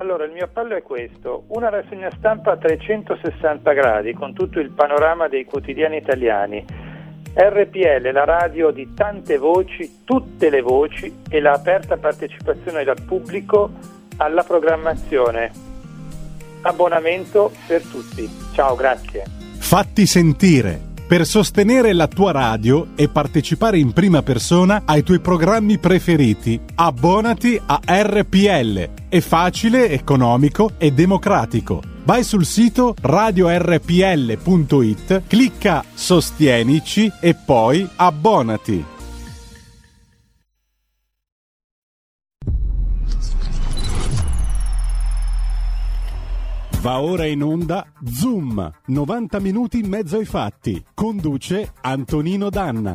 Allora, il mio appello è questo, una rassegna stampa a 360 gradi con tutto il panorama dei quotidiani italiani. RPL, la radio di tante voci, tutte le voci e la aperta partecipazione dal pubblico alla programmazione. Abbonamento per tutti. Ciao, grazie. Fatti sentire per sostenere la tua radio e partecipare in prima persona ai tuoi programmi preferiti. Abbonati a RPL. È facile, economico e democratico. Vai sul sito radiorpl.it, clicca Sostienici e poi abbonati. Va ora in onda Zoom, 90 minuti in mezzo ai fatti. Conduce Antonino Danna.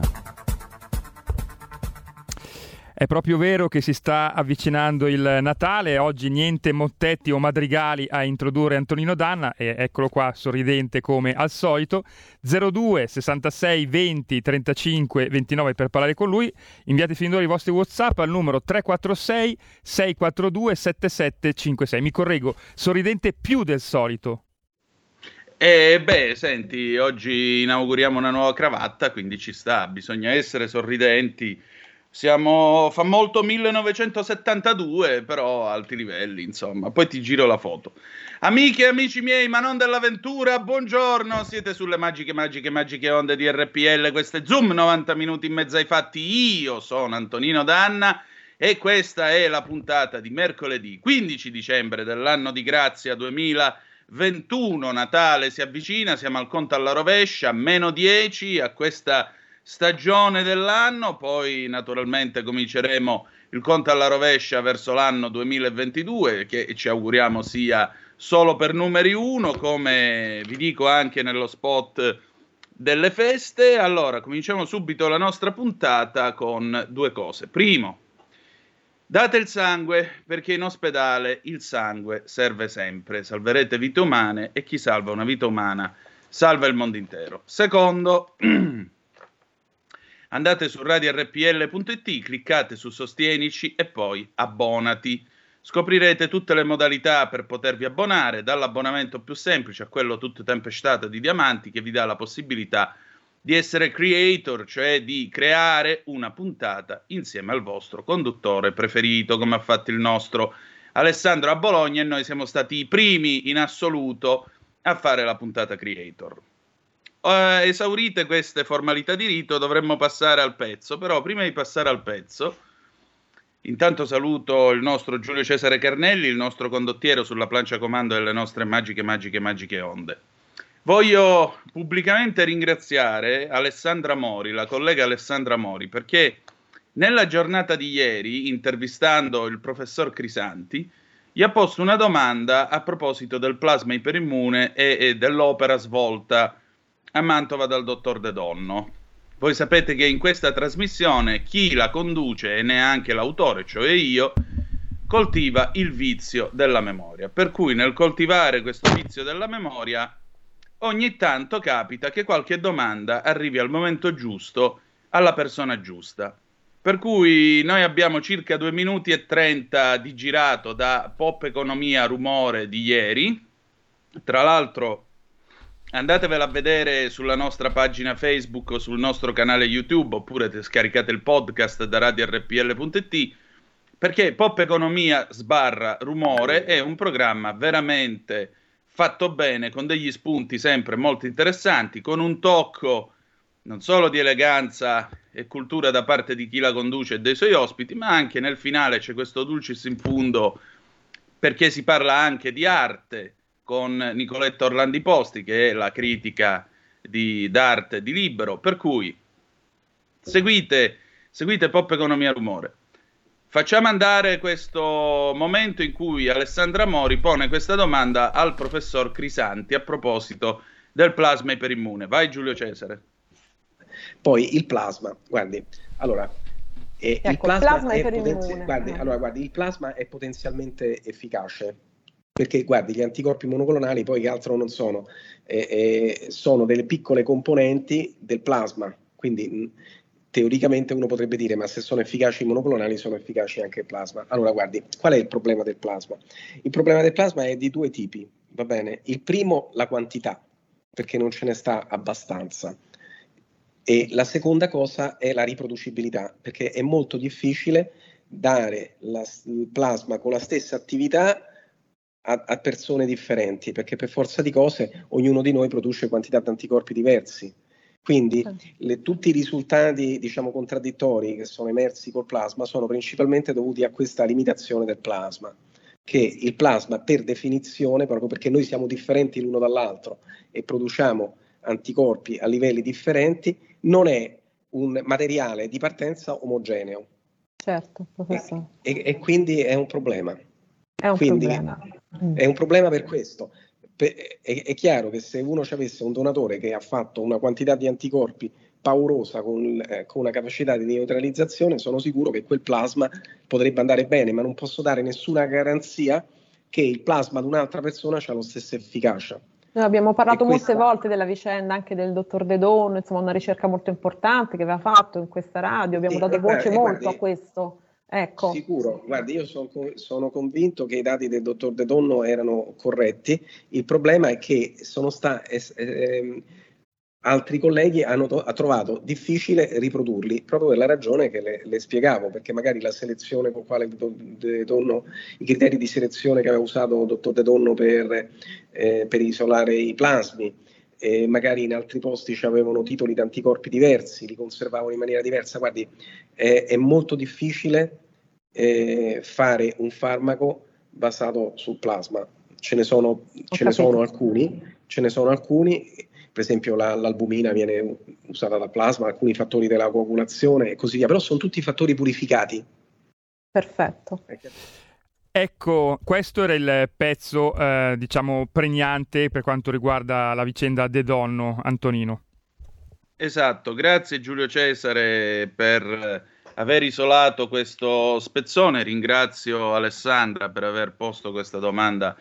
È proprio vero che si sta avvicinando il Natale, oggi niente mottetti o madrigali a introdurre Antonino Danna e eccolo qua sorridente come al solito. 02 66 20 35 29 per parlare con lui. Inviate fin d'ora i vostri WhatsApp al numero 346 642 7756. Mi correggo, sorridente più del solito. Eh, beh, senti, oggi inauguriamo una nuova cravatta, quindi ci sta, bisogna essere sorridenti siamo, fa molto 1972, però alti livelli, insomma. Poi ti giro la foto. Amiche e amici miei, ma non dell'avventura, buongiorno. Siete sulle magiche, magiche, magiche onde di RPL. Questo è Zoom, 90 minuti in mezzo ai fatti. Io sono Antonino Danna e questa è la puntata di mercoledì 15 dicembre dell'anno di grazia 2021. Natale si avvicina, siamo al conto alla rovescia, meno 10 a questa stagione dell'anno, poi naturalmente cominceremo il conto alla rovescia verso l'anno 2022 che ci auguriamo sia solo per numeri uno, come vi dico anche nello spot delle feste. Allora, cominciamo subito la nostra puntata con due cose. Primo, date il sangue perché in ospedale il sangue serve sempre, salverete vite umane e chi salva una vita umana salva il mondo intero. Secondo, andate su radiorpl.it, cliccate su Sostienici e poi abbonati. Scoprirete tutte le modalità per potervi abbonare, dall'abbonamento più semplice a quello tutto tempestato di diamanti che vi dà la possibilità di essere creator, cioè di creare una puntata insieme al vostro conduttore preferito, come ha fatto il nostro Alessandro a Bologna e noi siamo stati i primi in assoluto a fare la puntata creator eh, esaurite queste formalità di rito, dovremmo passare al pezzo. Però prima di passare al pezzo, intanto saluto il nostro Giulio Cesare Carnelli, il nostro condottiero sulla plancia comando delle nostre magiche, magiche, magiche onde. Voglio pubblicamente ringraziare Alessandra Mori, la collega Alessandra Mori, perché nella giornata di ieri, intervistando il professor Crisanti, gli ha posto una domanda a proposito del plasma iperimmune e, e dell'opera svolta a Mantova dal dottor De Donno. Voi sapete che in questa trasmissione chi la conduce e neanche l'autore, cioè io, coltiva il vizio della memoria. Per cui nel coltivare questo vizio della memoria, ogni tanto capita che qualche domanda arrivi al momento giusto alla persona giusta. Per cui noi abbiamo circa 2 minuti e 30 di girato da Pop Economia Rumore di ieri. Tra l'altro andatevela a vedere sulla nostra pagina Facebook o sul nostro canale YouTube oppure scaricate il podcast da radiorpl.it perché Pop Economia sbarra rumore è un programma veramente fatto bene con degli spunti sempre molto interessanti con un tocco non solo di eleganza e cultura da parte di chi la conduce e dei suoi ospiti ma anche nel finale c'è questo dulcis in fundo perché si parla anche di arte con Nicoletta Orlandi Posti, che è la critica di, d'arte di Libero, per cui seguite, seguite Pop Economia Rumore. Facciamo andare questo momento in cui Alessandra Mori pone questa domanda al professor Crisanti a proposito del plasma iperimmune. Vai Giulio Cesare. Poi il plasma, guardi, allora, eh, ecco, il plasma, plasma è potenzi- guardi, allora, guardi, il plasma è potenzialmente efficace perché guardi gli anticorpi monoclonali poi che altro non sono, eh, eh, sono delle piccole componenti del plasma, quindi teoricamente uno potrebbe dire ma se sono efficaci i monoclonali sono efficaci anche il plasma. Allora guardi, qual è il problema del plasma? Il problema del plasma è di due tipi, va bene? Il primo la quantità, perché non ce ne sta abbastanza. E la seconda cosa è la riproducibilità, perché è molto difficile dare la, il plasma con la stessa attività a, a, persone differenti, perché per forza di cose ognuno di noi produce quantità di anticorpi diversi. Quindi le, tutti i risultati diciamo, contraddittori che sono emersi col plasma sono principalmente dovuti a questa limitazione del plasma, che il plasma per definizione, proprio perché noi siamo differenti l'uno dall'altro e produciamo anticorpi a livelli differenti, non è un materiale di partenza omogeneo. Certo, professore. E, e, e quindi è un problema. È un quindi, problema. È un problema per questo è, è, chiaro che se uno ci avesse un donatore che ha fatto una quantità di anticorpi paurosa con, eh, con, una capacità di neutralizzazione, sono sicuro che quel plasma potrebbe andare bene, ma non posso dare nessuna garanzia che il plasma di un'altra persona ha la stessa efficacia. Noi abbiamo parlato questa... molte volte della vicenda anche del dottor De Donno, insomma una ricerca molto importante che aveva fatto in questa radio, abbiamo sì, dato voce eh, molto guardi, a questo. Ecco. Sicuro, guardi, io sono, sono, convinto che i dati del dottor De Donno erano corretti. Il problema è che sono stati. Eh, altri colleghi hanno to- ha trovato difficile riprodurli proprio per la ragione che le, le spiegavo, perché magari la selezione con quale De Donno, i criteri di selezione che aveva usato il dottor De Donno per, eh, per isolare i plasmi, e magari in altri posti avevano titoli di anticorpi diversi, li conservavano in maniera diversa. Guardi, è, è molto difficile eh, fare un farmaco basato sul plasma. Ce ne sono, ce ne sono alcuni, ce ne sono alcuni, per esempio la, l'albumina viene usata dal plasma, alcuni fattori della coagulazione e così via, però sono tutti fattori purificati. Perfetto. Ecco, questo era il pezzo, eh, diciamo, pregnante per quanto riguarda la vicenda De Donno, Antonino. Esatto, grazie Giulio Cesare per aver isolato questo spezzone. Ringrazio Alessandra per aver posto questa domanda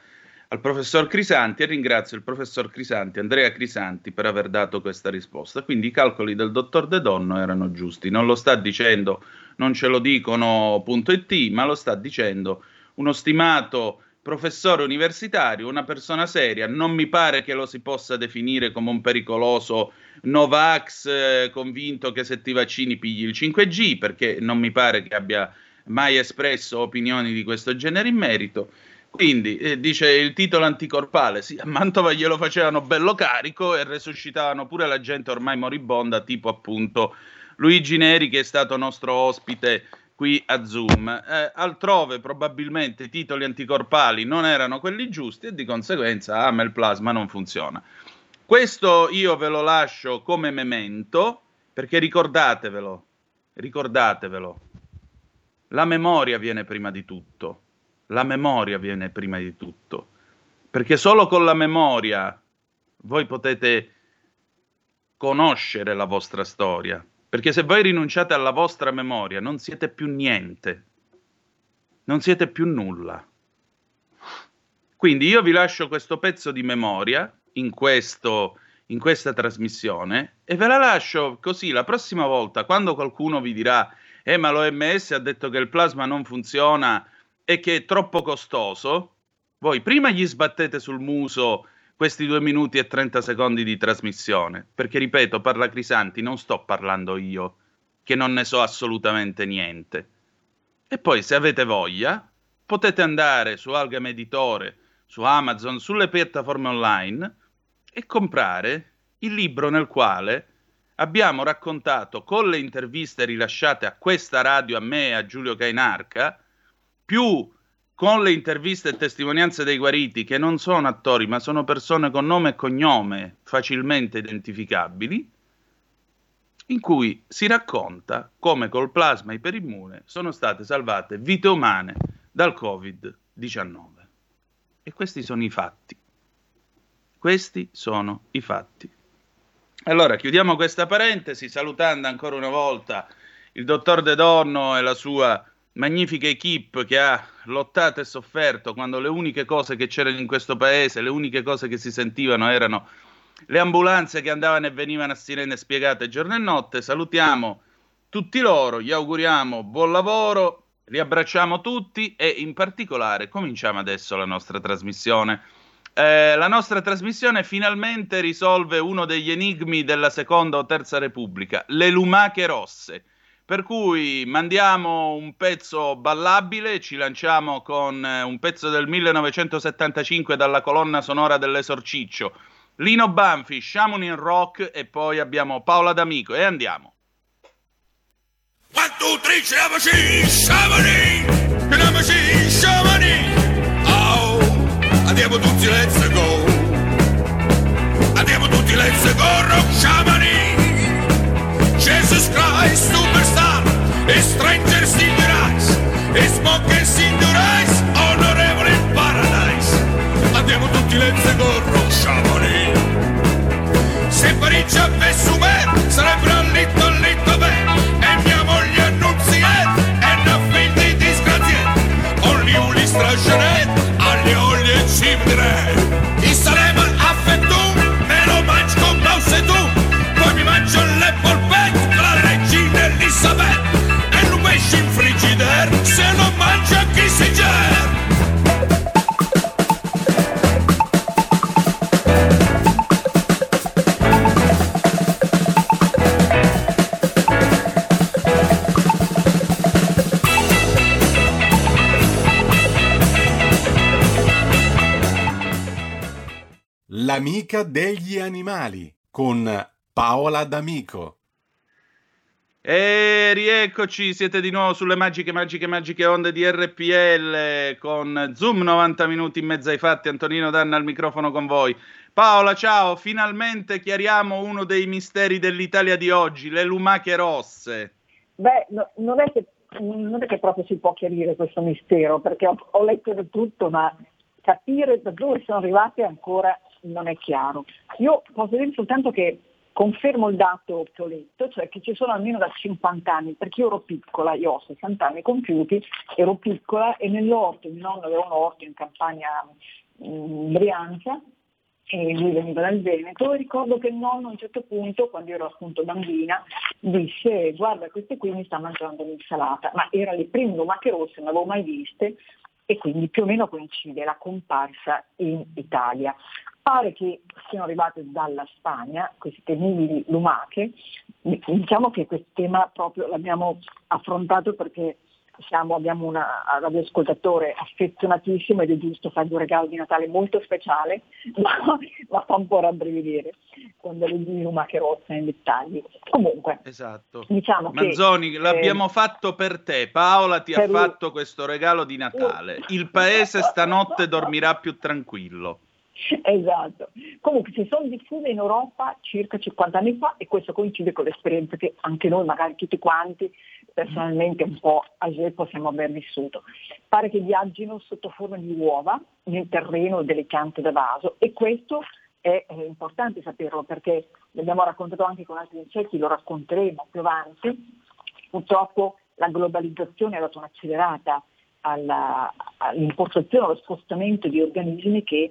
al professor Crisanti e ringrazio il professor Crisanti, Andrea Crisanti, per aver dato questa risposta. Quindi i calcoli del dottor De Donno erano giusti. Non lo sta dicendo, non ce lo dicono punto .it, ma lo sta dicendo uno stimato professore universitario, una persona seria, non mi pare che lo si possa definire come un pericoloso Novax eh, convinto che se ti vaccini pigli il 5G, perché non mi pare che abbia mai espresso opinioni di questo genere in merito. Quindi eh, dice il titolo anticorpale, sì, a Mantova glielo facevano bello carico e resuscitavano pure la gente ormai moribonda, tipo appunto Luigi Neri che è stato nostro ospite qui a Zoom. Eh, altrove probabilmente i titoli anticorpali non erano quelli giusti e di conseguenza ah, il plasma non funziona. Questo io ve lo lascio come memento perché ricordatevelo, ricordatevelo, la memoria viene prima di tutto, la memoria viene prima di tutto, perché solo con la memoria voi potete conoscere la vostra storia, perché se voi rinunciate alla vostra memoria non siete più niente, non siete più nulla. Quindi io vi lascio questo pezzo di memoria in, questo, in questa trasmissione e ve la lascio così la prossima volta quando qualcuno vi dirà eh ma l'OMS ha detto che il plasma non funziona e che è troppo costoso, voi prima gli sbattete sul muso questi due minuti e 30 secondi di trasmissione, perché ripeto, parla Crisanti, non sto parlando io, che non ne so assolutamente niente. E poi, se avete voglia, potete andare su Algam Editore, su Amazon, sulle piattaforme online e comprare il libro nel quale abbiamo raccontato con le interviste rilasciate a questa radio, a me e a Giulio Cainarca, più con le interviste e testimonianze dei guariti, che non sono attori, ma sono persone con nome e cognome facilmente identificabili, in cui si racconta come col plasma iperimmune sono state salvate vite umane dal Covid-19. E questi sono i fatti. Questi sono i fatti. Allora, chiudiamo questa parentesi salutando ancora una volta il dottor De Donno e la sua magnifica equip che ha lottato e sofferto quando le uniche cose che c'erano in questo paese, le uniche cose che si sentivano erano le ambulanze che andavano e venivano a sirene spiegate giorno e notte. Salutiamo tutti loro, gli auguriamo buon lavoro, li abbracciamo tutti e in particolare cominciamo adesso la nostra trasmissione. Eh, la nostra trasmissione finalmente risolve uno degli enigmi della seconda o terza repubblica, le lumache rosse. Per cui mandiamo un pezzo ballabile, ci lanciamo con eh, un pezzo del 1975 dalla colonna sonora dell'Esorciccio, Lino Banfi, Shamonin Rock e poi abbiamo Paola D'Amico e andiamo. One, two, three, sciamoci, sciamoni, chiamiamoci, sciamoni. Oh, andiamo tutti, let's go. Andiamo tutti, let's go, rock sciamoni. Jesus Christ, strangers in the eyes, e smokers in the eyes, onorevole in paradise. Andiamo tutti, go, rock sciamoni. Se Parigi avesse un sarebbe un little, little bene. stragenet agli oli e cimdre L'amica degli animali con Paola D'Amico. E rieccoci, siete di nuovo sulle magiche, magiche, magiche onde di RPL con Zoom 90 minuti in mezzo ai fatti. Antonino Danna al microfono con voi. Paola, ciao, finalmente chiariamo uno dei misteri dell'Italia di oggi, le lumache rosse. Beh, no, non, è che, non, è che, proprio si può chiarire questo mistero, perché ho, ho letto di tutto, ma capire da dove sono arrivate ancora non è chiaro. Io posso dire soltanto che confermo il dato che ho letto, cioè che ci sono almeno da 50 anni, perché io ero piccola, io ho 60 anni compiuti, ero piccola e nell'orto, mio nonno aveva un orto in campagna in Brianza e lui veniva dal Veneto e ricordo che il nonno a un certo punto, quando ero appunto bambina, disse guarda queste qui mi sta mangiando l'insalata, ma erano le prime lumache rosse, non avevo mai viste e quindi più o meno coincide la comparsa in Italia. Pare che siano arrivate dalla Spagna queste temibili lumache, diciamo che questo tema proprio l'abbiamo affrontato perché siamo, abbiamo un radioascoltatore affezionatissimo ed è giusto fargli un regalo di Natale molto speciale, ma, ma fa un po' rabbrividire quando le di lumache rosse in dettagli. Comunque, esatto. diciamo Manzoni, che, l'abbiamo eh, fatto per te, Paola ti ha fatto questo regalo di Natale, il paese stanotte dormirà più tranquillo. Esatto. Comunque si sono diffuse in Europa circa 50 anni fa e questo coincide con l'esperienza che anche noi, magari tutti quanti, personalmente un po' a GE possiamo aver vissuto. Pare che viaggino sotto forma di uova nel terreno delle piante da vaso e questo è, è importante saperlo perché l'abbiamo raccontato anche con altri insetti, lo racconteremo più avanti. Purtroppo la globalizzazione ha dato un'accelerata alla, all'importazione, allo spostamento di organismi che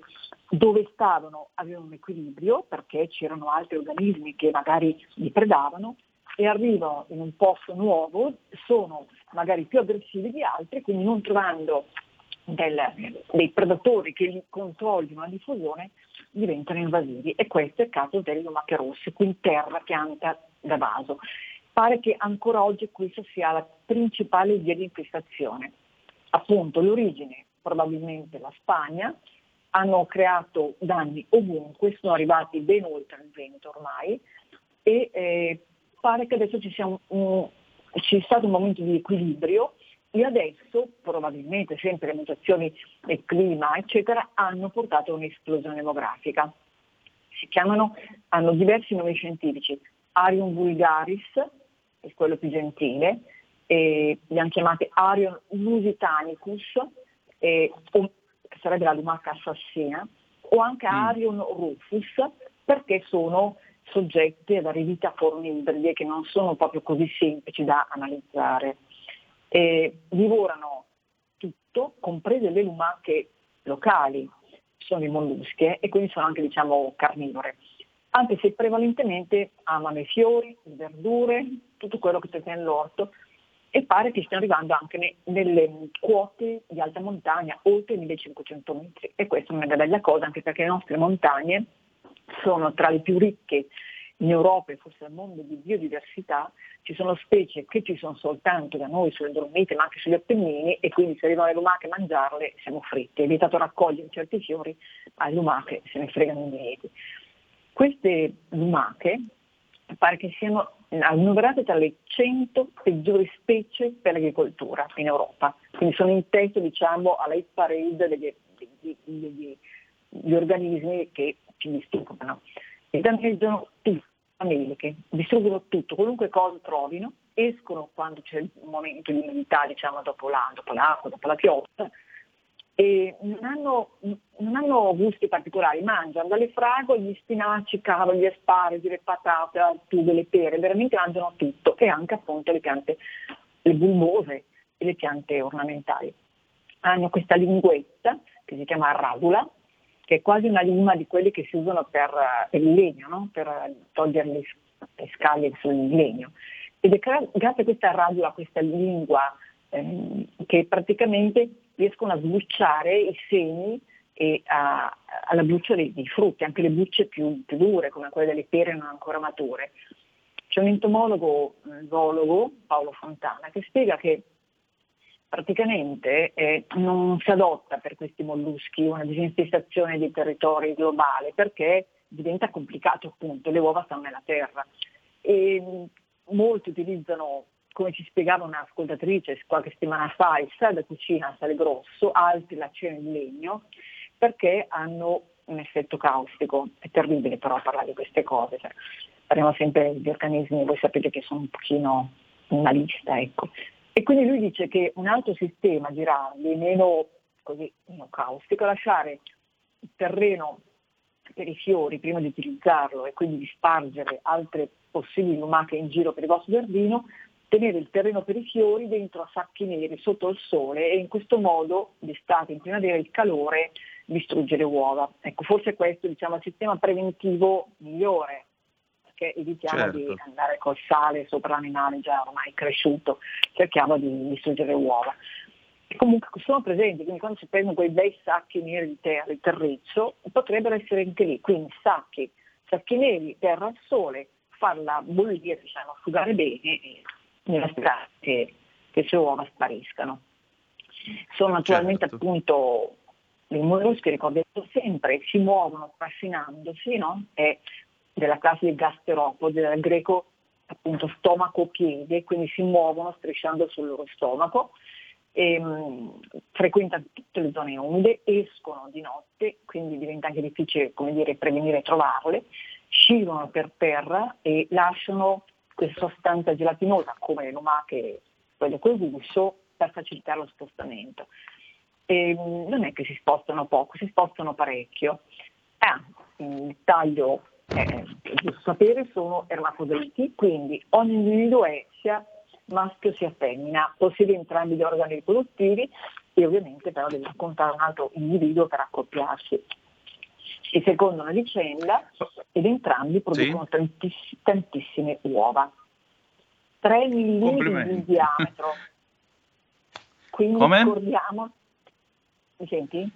dove stavano avevano un equilibrio perché c'erano altri organismi che magari li predavano e arrivano in un posto nuovo, sono magari più aggressivi di altri, quindi non trovando del, dei predatori che li controllino la diffusione diventano invasivi e questo è il caso delle lumache rosse, quindi terra, pianta da vaso. Pare che ancora oggi questa sia la principale via di infestazione appunto l'origine probabilmente la Spagna, hanno creato danni ovunque, sono arrivati ben oltre il Veneto ormai e eh, pare che adesso ci sia un, un, ci stato un momento di equilibrio e adesso probabilmente sempre le mutazioni del clima eccetera hanno portato a un'esplosione demografica. Si chiamano, hanno diversi nomi scientifici, Arion vulgaris, è quello più gentile, li hanno chiamati Arion lusitanicus, eh, o, sarebbe la lumaca assassina, o anche mm. Arion rufus, perché sono soggetti ad aridità forme ibride che non sono proprio così semplici da analizzare. Eh, divorano tutto, comprese le lumache locali, sono i molluschi e quindi sono anche diciamo, carnivore. anche se prevalentemente amano i fiori, le verdure, tutto quello che c'è nell'orto e pare che stiano arrivando anche ne, nelle quote di alta montagna oltre i 1500 metri e questa è una bella cosa anche perché le nostre montagne sono tra le più ricche in Europa e forse al mondo di biodiversità, ci sono specie che ci sono soltanto da noi sulle Dolomiti ma anche sugli Appennini e quindi se arrivano le lumache a mangiarle siamo fritti. È vietato raccogliere certi fiori, ma le lumache se ne fregano i mieti. Queste lumache pare che siano annoverate tra le 100 peggiori specie per l'agricoltura in Europa, quindi sono in testa diciamo, alla hit parade degli, degli, degli, degli organismi che ci distruggono. E danneggiano tutte le meliche, distruggono tutto, qualunque cosa trovino, escono quando c'è il momento di umidità, diciamo dopo, dopo l'acqua, dopo la pioggia, e non hanno, non hanno, gusti particolari, mangiano dalle fragole, gli spinaci, cavoli, gli asparagi, le patate, le tube, le pere, veramente mangiano tutto e anche appunto le piante, le bulbose e le piante ornamentali. Hanno questa linguetta che si chiama radula, che è quasi una lima di quelle che si usano per, per il legno, no? per togliere le, le scaglie sul legno. Ed è grazie a questa radula, a questa lingua, ehm, che praticamente riescono a sbucciare i semi e a, alla buccia dei, dei, frutti, anche le bucce più, più, dure, come quelle delle pere non ancora mature. C'è un entomologo, un zoologo, Paolo Fontana, che spiega che praticamente eh, non si adotta per questi molluschi una disinfestazione dei territori globali perché diventa complicato appunto, le uova stanno nella terra. E molti utilizzano come ci spiegava un'ascoltatrice qualche settimana fa, il sale da cucina sale grosso, altri l'acciaio in legno, perché hanno un effetto caustico. È terribile però parlare di queste cose, cioè, parliamo sempre di organismi, voi sapete che sono un pochino una lista, ecco. E quindi lui dice che un altro sistema girarli, meno, così, meno caustico, lasciare il terreno per i fiori prima di utilizzarlo e quindi di spargere altre possibili lumache in giro per il vostro giardino, tenere il terreno per i fiori dentro a sacchi neri sotto il sole e in questo modo d'estate, in primavera, il calore distrugge le uova. Ecco, forse questo diciamo, è il sistema preventivo migliore, perché evitiamo certo. di andare col sale sopra l'animale già ormai cresciuto, cerchiamo di distruggere le uova. E comunque sono presenti, quindi quando si prendono quei bei sacchi neri di terra, di terriccio, potrebbero essere anche lì, quindi sacchi, sacchi neri, terra al sole, farla bollire, diciamo, asciugare bene e nella speranza che, sue uova spariscano. Sono naturalmente certo. appunto i molluschi, ricordiamo sempre, si muovono trascinandosi, no? È della classe dei gasteropodi, del greco appunto stomaco-piede, quindi si muovono strisciando sul loro stomaco, e, mh, frequentano tutte le zone umide, escono di notte, quindi diventa anche difficile come dire, prevenire e trovarle, scivolano per terra e lasciano questa sostanza gelatinosa come le lumache, quelle col guscio, per facilitare lo spostamento. E mm, non è che si spostano poco, si spostano parecchio. Ah, il taglio, eh, giusto sapere, sono ermafroditi, quindi ogni individuo è sia maschio sia femmina, possiede entrambi gli organi riproduttivi e ovviamente però deve incontrare un altro individuo per accoppiarsi si fecondano a vicenda ed entrambi producono sì. tantiss- tantissime uova. 3 mm di diametro. Quindi Come? ricordiamo... Mi senti?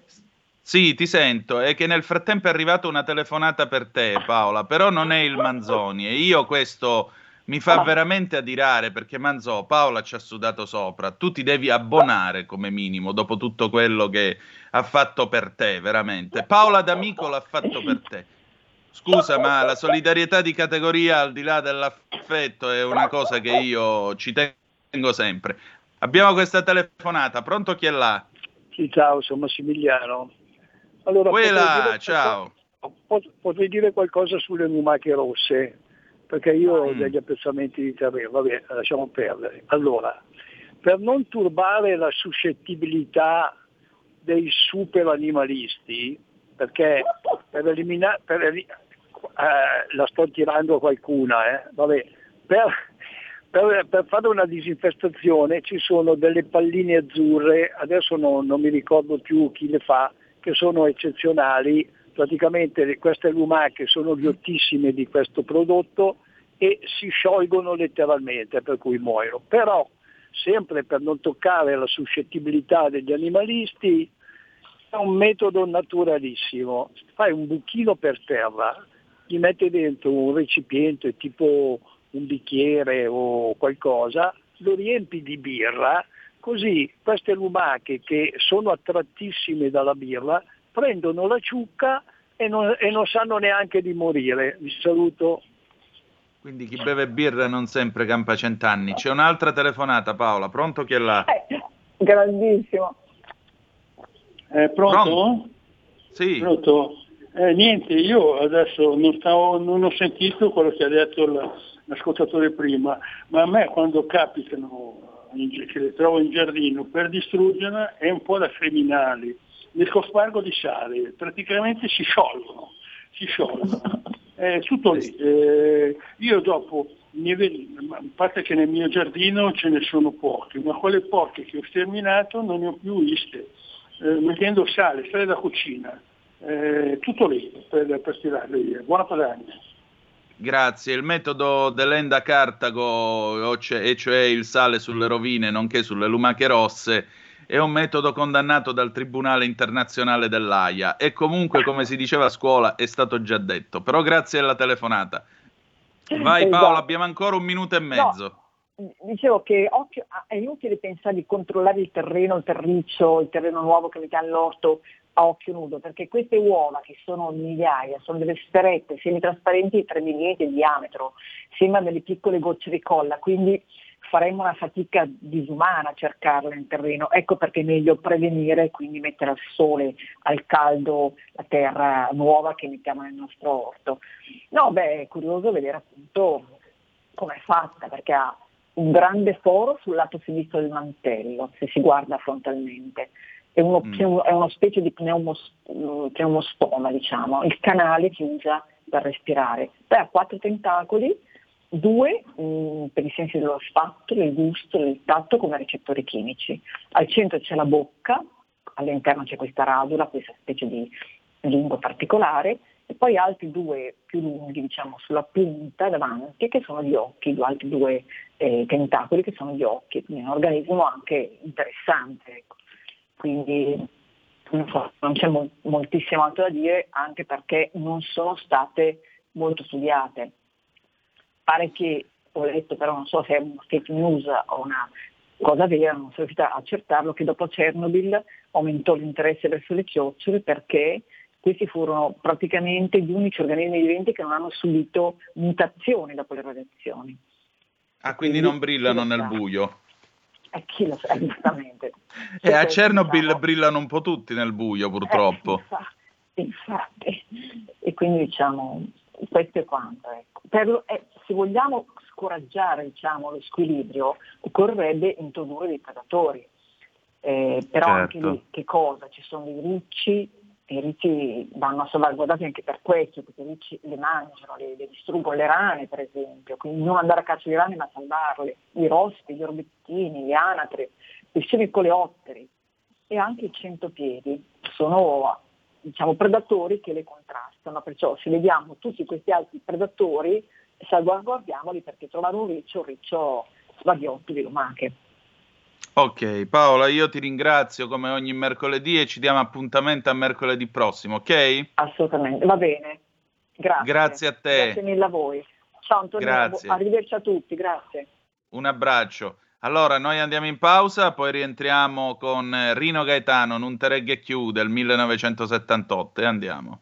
Sì, ti sento. È che nel frattempo è arrivata una telefonata per te, Paola, però non è il Manzoni e io questo mi fa veramente adirare perché Manzò, Paola ci ha sudato sopra, tu ti devi abbonare come minimo dopo tutto quello che ha fatto per te, veramente. Paola D'Amico l'ha fatto per te. Scusa, ma la solidarietà di categoria al di là dell'affetto è una cosa che io ci tengo sempre. Abbiamo questa telefonata, pronto chi è là? Sì, ciao, sono Massimiliano. Allora, Quella, ciao. Potrei dire qualcosa sulle lumache rosse perché io ho mm. degli appezzamenti di terreno, vabbè, lasciamo perdere. Allora, per non turbare la suscettibilità dei super animalisti, perché per eliminare, per, eh, la sto tirando a qualcuna, eh, vabbè, per, per, per, fare una disinfestazione ci sono delle palline azzurre, adesso no, non mi ricordo più chi le fa, che sono eccezionali, praticamente queste lumache sono ghiottissime di questo prodotto e si sciolgono letteralmente, per cui muoiono. Però, sempre per non toccare la suscettibilità degli animalisti, è un metodo naturalissimo. Fai un buchino per terra, gli metti dentro un recipiente tipo un bicchiere o qualcosa, lo riempi di birra, così queste lumache che sono attrattissime dalla birra prendono la ciucca e non, e non sanno neanche di morire. Vi saluto. Quindi chi beve birra non sempre campa cent'anni. C'è un'altra telefonata, Paola. Pronto chi è là? Eh, grandissimo. Eh, pronto? pronto? Sì. Pronto? Eh, niente, io adesso non, stavo, non, ho sentito quello che ha detto l'ascoltatore prima, ma a me quando capitano, che le trovo in giardino, per distruggerla è un po' da criminali. Nel cospargo di sale praticamente si sciolgono, si sciolgono. È tutto lì. Eh, io dopo, a parte che nel mio giardino ce ne sono poche, ma quelle poche che ho sterminato non ne ho più viste. Eh, mettendo sale, sale da cucina, eh, tutto lì per, per stirarle via. Buona padagna. Grazie. Il metodo dell'Enda Cartago, e cioè il sale sulle rovine, nonché sulle lumache rosse, è un metodo condannato dal Tribunale internazionale dell'AIA e comunque, come si diceva a scuola, è stato già detto. Però grazie alla telefonata. Vai esatto. Paola, abbiamo ancora un minuto e mezzo. No, dicevo che occhio, è inutile pensare di controllare il terreno, il terriccio, il terreno nuovo che mette all'orto a occhio nudo, perché queste uova che sono migliaia, sono delle sferette semitrasparenti di 3 mm di diametro, sembrano delle piccole gocce di colla, quindi faremmo una fatica disumana a cercarla in terreno. Ecco perché è meglio prevenire, quindi mettere al sole, al caldo la terra nuova che mettiamo nel nostro orto. No, beh, è curioso vedere appunto come è fatta, perché ha un grande foro sul lato sinistro del mantello, se si guarda frontalmente. È, uno, mm. è una specie di pneumos, pneumostoma, diciamo, il canale che usa per respirare. Poi ha quattro tentacoli due mh, mm, per i sensi dello spatto, il gusto, il tatto come recettori chimici. Al centro c'è la bocca, all'interno c'è questa radula, questa specie di lingue particolare, e poi altri due più lunghi, diciamo, sulla punta davanti, che sono gli occhi, due, altri due eh, tentacoli che sono gli occhi, quindi è un organismo anche interessante. Ecco. Quindi non, so, non c'è mo- moltissimo altro da dire, anche perché non sono state molto studiate pare che, ho letto però non so se è una fake news o una cosa vera, non sono riuscita a accertarlo, che dopo Chernobyl aumentò l'interesse verso le chiocciole perché questi furono praticamente gli unici organismi viventi che non hanno subito mutazioni dopo le radiazioni. Ah, quindi, quindi non brillano nel buio? Eh, chi lo sa, giustamente. E a Chernobyl diciamo... brillano un po' tutti nel buio, purtroppo. Eh, infatti, infatti. E quindi diciamo, questo è quanto. Ecco. Per, eh, se vogliamo scoraggiare diciamo, lo squilibrio, occorrerebbe introdurre dei predatori. Eh, però certo. anche lì che cosa? Ci sono dei ricci, i ricci vanno salvaguardati anche per questo, perché i ricci le mangiano, le, le, distruggono le rane per esempio, quindi non andare a caccia di rane ma salvarle, i rospi, gli orbettini, le anatre, i coleotteri e anche i centopiedi sono diciamo, predatori che le contrastano, perciò se vediamo tutti questi altri predatori salvaguardiamoli perché trovare un riccio, un riccio svaghiotto di lumache. Ok, Paola, io ti ringrazio come ogni mercoledì e ci diamo appuntamento a mercoledì prossimo, ok? Assolutamente, va bene. Grazie. Grazie a te. Grazie mille a voi. Ciao Antonio, grazie. arrivederci a tutti, grazie. Un abbraccio. Allora, noi andiamo in pausa, poi rientriamo con Rino Gaetano, Non te regge chiù del 1978 e andiamo.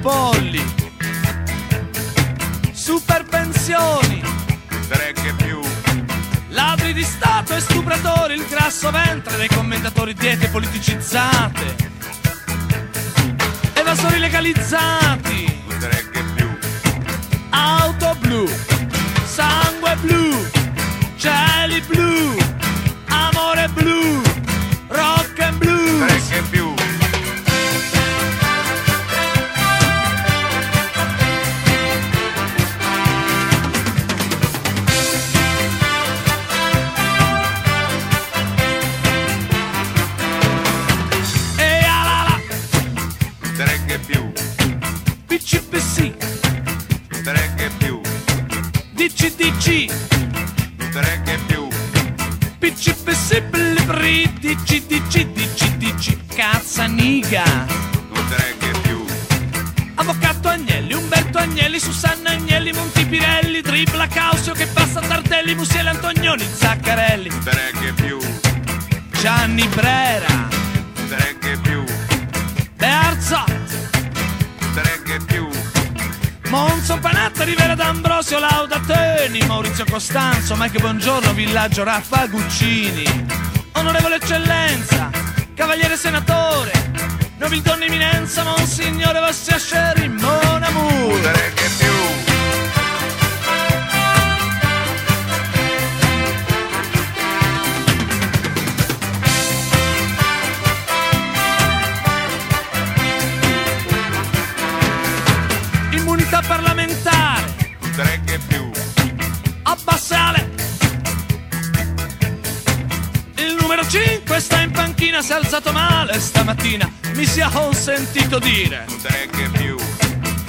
Polli, super pensioni, reggae più, ladri di Stato e stupratori, il grasso ventre dei commentatori, diete politicizzate, Teni, Maurizio Costanzo, Mike Buongiorno, Villaggio Raffa Guccini, Onorevole Eccellenza, Cavaliere Senatore, Nobildonna Eminenza, Monsignore Vassia Sherry, Mon Amour. In panchina, si è alzato male stamattina, mi sia consentito dire.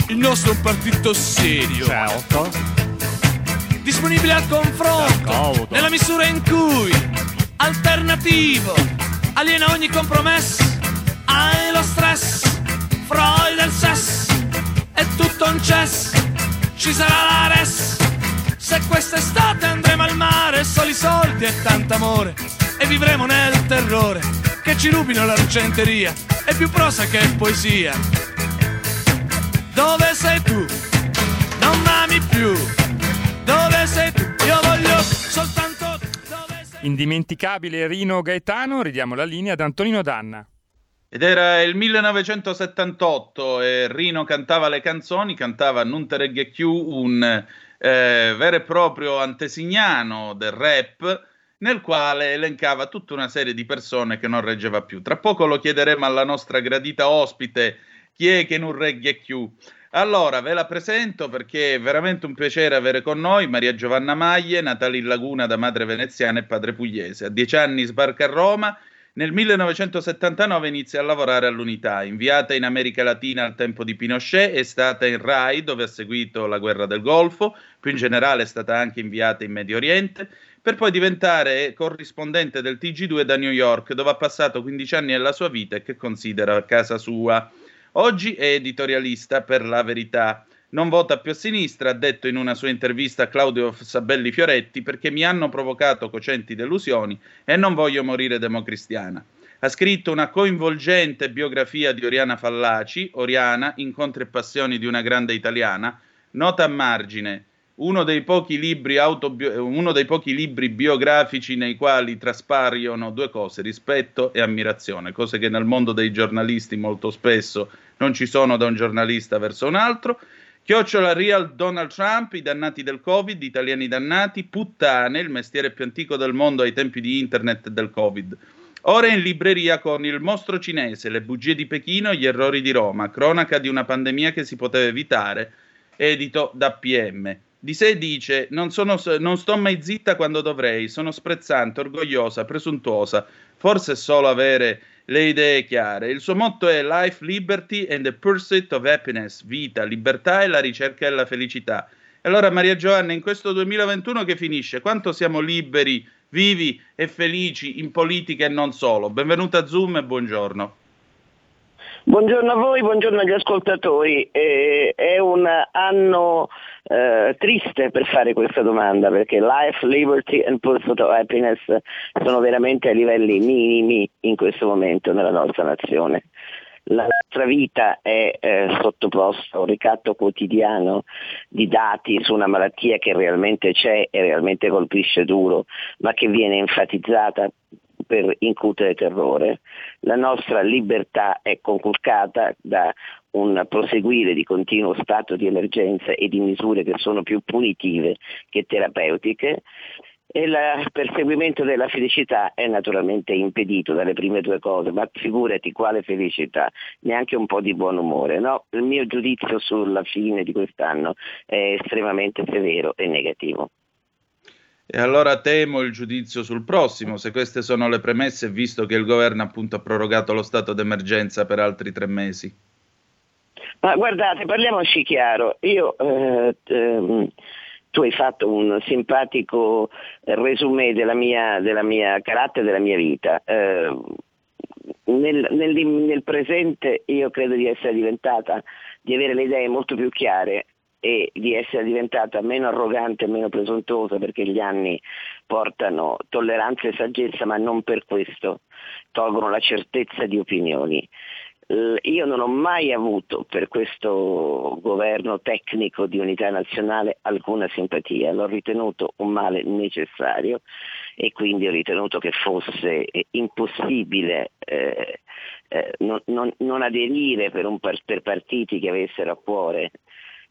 Il nostro è un partito serio. Certo. disponibile al confronto D'accordo. nella misura in cui alternativo aliena ogni compromesso hai lo stress Freud del sesso è tutto un cess ci sarà la res se quest'estate andremo al mare soli soldi e tanto amore e vivremo nel terrore che ci rubino l'argenteria è più prosa che poesia dove sei tu non m'ami più dove sei tu? Io voglio soltanto dove sei Indimenticabile Rino Gaetano, ridiamo la linea ad Antonino Danna. Ed era il 1978 e Rino cantava le canzoni, cantava Non te reggae più, un eh, vero e proprio antesignano del rap, nel quale elencava tutta una serie di persone che non reggeva più. Tra poco lo chiederemo alla nostra gradita ospite chi è che non regge più. Allora, ve la presento perché è veramente un piacere avere con noi Maria Giovanna Maglie, nata in Laguna da madre veneziana e padre pugliese. A dieci anni sbarca a Roma, nel 1979 inizia a lavorare all'Unità, inviata in America Latina al tempo di Pinochet, è stata in RAI dove ha seguito la guerra del Golfo, più in generale è stata anche inviata in Medio Oriente, per poi diventare corrispondente del TG2 da New York, dove ha passato 15 anni della sua vita e che considera casa sua. Oggi è editorialista per La Verità. Non vota più a sinistra, ha detto in una sua intervista a Claudio Sabelli Fioretti, perché mi hanno provocato cocenti delusioni e non voglio morire democristiana. Ha scritto una coinvolgente biografia di Oriana Fallaci, Oriana, Incontri e passioni di una grande italiana. Nota a margine, uno dei, autobio- uno dei pochi libri biografici nei quali traspaiono due cose, rispetto e ammirazione, cose che nel mondo dei giornalisti molto spesso non ci sono da un giornalista verso un altro. Chiocciola Real Donald Trump, i dannati del Covid, italiani dannati, puttane, il mestiere più antico del mondo ai tempi di internet del Covid. Ora in libreria con Il mostro cinese, Le bugie di Pechino, Gli errori di Roma, cronaca di una pandemia che si poteva evitare, edito da PM. Di sé dice: non, sono, non sto mai zitta quando dovrei, sono sprezzante, orgogliosa, presuntuosa, forse è solo avere le idee chiare. Il suo motto è Life, Liberty and the Pursuit of Happiness, vita, libertà e la ricerca della felicità. E allora Maria Giovanna, in questo 2021 che finisce, quanto siamo liberi vivi e felici in politica e non solo. Benvenuta a Zoom e buongiorno. Buongiorno a voi, buongiorno agli ascoltatori. Eh, è un anno eh, triste per fare questa domanda perché life, liberty and pursuit of happiness sono veramente a livelli minimi in questo momento nella nostra nazione la nostra vita è eh, sottoposta a un ricatto quotidiano di dati su una malattia che realmente c'è e realmente colpisce duro, ma che viene enfatizzata per incutere terrore. La nostra libertà è conculcata da un proseguire di continuo stato di emergenza e di misure che sono più punitive che terapeutiche e il perseguimento della felicità è naturalmente impedito dalle prime due cose, ma figurati quale felicità, neanche un po' di buon umore. No? Il mio giudizio sulla fine di quest'anno è estremamente severo e negativo. E allora temo il giudizio sul prossimo, se queste sono le premesse, visto che il governo appunto ha prorogato lo stato d'emergenza per altri tre mesi. Ma guardate, parliamoci chiaro, io eh, ehm, tu hai fatto un simpatico resumé della mia, della mia carattere, della mia vita. Eh, nel, nel, nel, presente io credo di essere diventata, di avere le idee molto più chiare e di essere diventata meno arrogante e meno presuntuosa perché gli anni portano tolleranza e saggezza ma non per questo tolgono la certezza di opinioni. Io non ho mai avuto per questo governo tecnico di unità nazionale alcuna simpatia, l'ho ritenuto un male necessario e quindi ho ritenuto che fosse eh, impossibile eh, eh, non, non, non, aderire per, par- per, partiti che avessero a cuore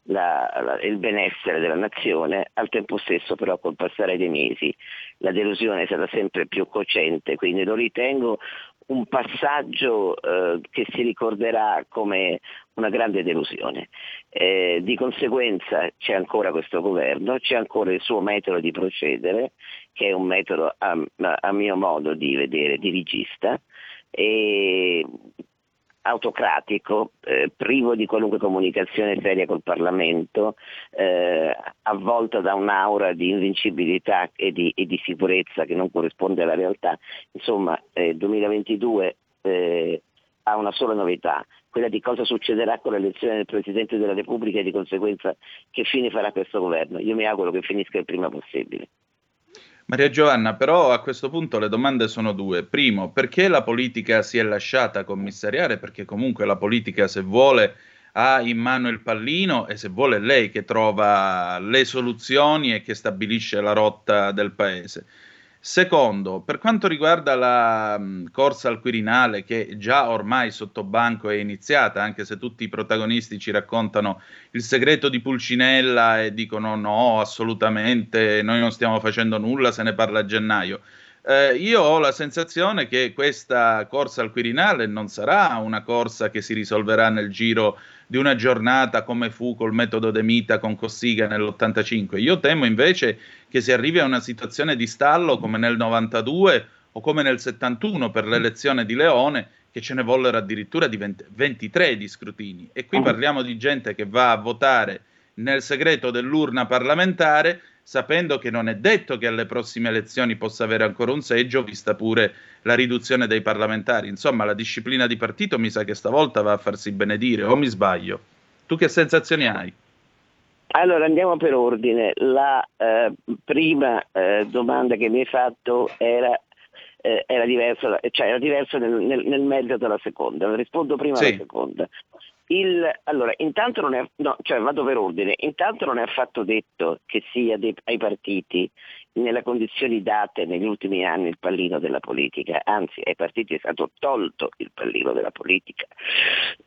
la, la, il benessere della nazione, al tempo stesso però col passare dei mesi la delusione è stata sempre più cocente, quindi lo ritengo un passaggio eh, che si ricorderà come una grande delusione. Eh, di conseguenza c'è ancora questo governo, c'è ancora il suo metodo di procedere, che è un metodo a, a mio modo di vedere dirigista, e autocratico, eh, privo di qualunque comunicazione seria col Parlamento, eh, avvolto da un'aura di invincibilità e di, e di, sicurezza che non corrisponde alla realtà. Insomma, eh, 2022 eh, ha una sola novità, quella di cosa succederà con l'elezione del Presidente della Repubblica e di conseguenza che fine farà questo governo. Io mi auguro che finisca il prima possibile. Maria Giovanna, però a questo punto le domande sono due. Primo, perché la politica si è lasciata commissariare? Perché comunque la politica, se vuole, ha in mano il pallino e se vuole è lei che trova le soluzioni e che stabilisce la rotta del paese. Secondo, per quanto riguarda la mh, corsa al Quirinale, che già ormai sotto banco è iniziata, anche se tutti i protagonisti ci raccontano il segreto di Pulcinella e dicono no, assolutamente, noi non stiamo facendo nulla, se ne parla a gennaio. Eh, io ho la sensazione che questa corsa al Quirinale non sarà una corsa che si risolverà nel giro di una giornata come fu col metodo De Mita con Cossiga nell'85. Io temo invece che si arrivi a una situazione di stallo come nel 92 o come nel 71 per l'elezione di Leone, che ce ne vollero addirittura di 20, 23 di scrutini. E qui parliamo di gente che va a votare nel segreto dell'urna parlamentare, sapendo che non è detto che alle prossime elezioni possa avere ancora un seggio, vista pure la riduzione dei parlamentari. Insomma, la disciplina di partito mi sa che stavolta va a farsi benedire, o mi sbaglio? Tu che sensazioni hai? Allora andiamo per ordine. La eh, prima eh, domanda che mi hai fatto era, eh, era diversa, cioè era diversa nel, nel, nel merito della seconda. Rispondo prima sì. alla seconda. Il, allora, intanto non è, no, cioè vado per ordine, intanto non è affatto detto che sia dei, ai partiti nelle condizioni date negli ultimi anni il pallino della politica, anzi ai partiti è stato tolto il pallino della politica.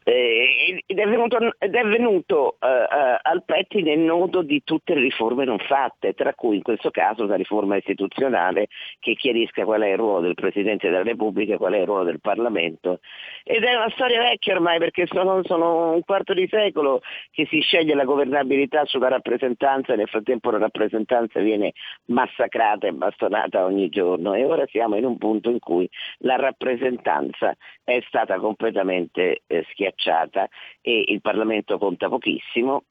Eh, ed è venuto, ed è venuto uh, uh, al pettine nodo di tutte le riforme non fatte, tra cui in questo caso una riforma istituzionale che chiarisca qual è il ruolo del Presidente della Repubblica, qual è il ruolo del Parlamento. Ed è una storia vecchia ormai perché sono, sono un quarto di secolo che si sceglie la governabilità sulla rappresentanza e nel frattempo la rappresentanza viene massacrata massacrata e bastonata ogni giorno e ora siamo in un punto in cui la rappresentanza è stata completamente eh, schiacciata e il Parlamento conta pochissimo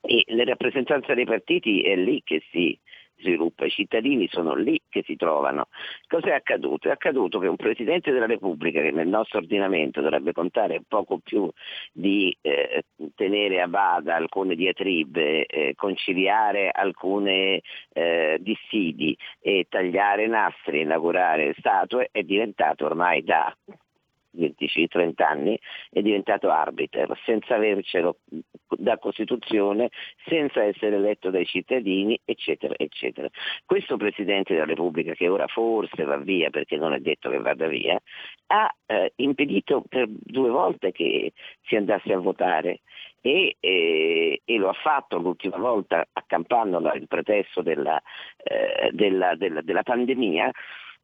e la rappresentanza dei partiti è lì che si sviluppa, i cittadini sono lì che si trovano. Cos'è accaduto? È accaduto che un Presidente della Repubblica che nel nostro ordinamento dovrebbe contare poco più di eh, tenere a bada alcune diatribe, eh, conciliare alcune eh, dissidi e tagliare nastri, inaugurare statue, è diventato ormai da 25-30 anni è diventato arbiter senza avercelo da Costituzione, senza essere eletto dai cittadini, eccetera, eccetera. Questo Presidente della Repubblica, che ora forse va via perché non è detto che vada via, ha eh, impedito per due volte che si andasse a votare e, e, e, lo ha fatto l'ultima volta accampando il pretesto della, eh, della, della, della pandemia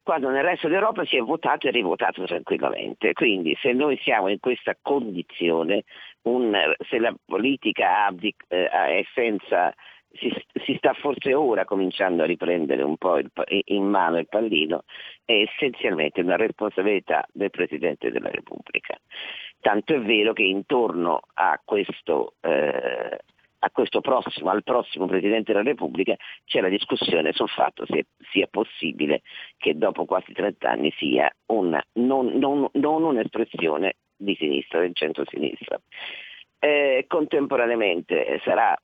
quando nel resto d'Europa si è votato e rivotato tranquillamente. Quindi se noi siamo in questa condizione, un, se la politica ha, eh, è senza si, si, sta forse ora cominciando a riprendere un po' il, in mano il pallino, è essenzialmente una responsabilità del Presidente della Repubblica. Tanto è vero che intorno a questo eh, prossimo, al prossimo Presidente della Repubblica c'è la discussione sul fatto se sia possibile che dopo quasi 30 anni sia una, non, non, non un'espressione di sinistra, del centro-sinistra. Eh, contemporaneamente sarà,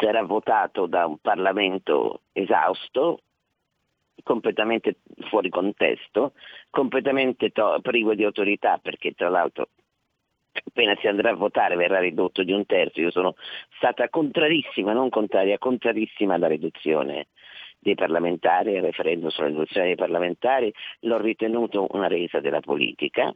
sarà votato da un Parlamento esausto, completamente fuori contesto, completamente to- privo di autorità perché tra l'altro appena si andrà a votare verrà ridotto di un terzo. Io sono stata contrarissima, non contraria, contrarissima alla riduzione dei parlamentari, il referendum sulla riduzione dei parlamentari, l'ho ritenuto una resa della politica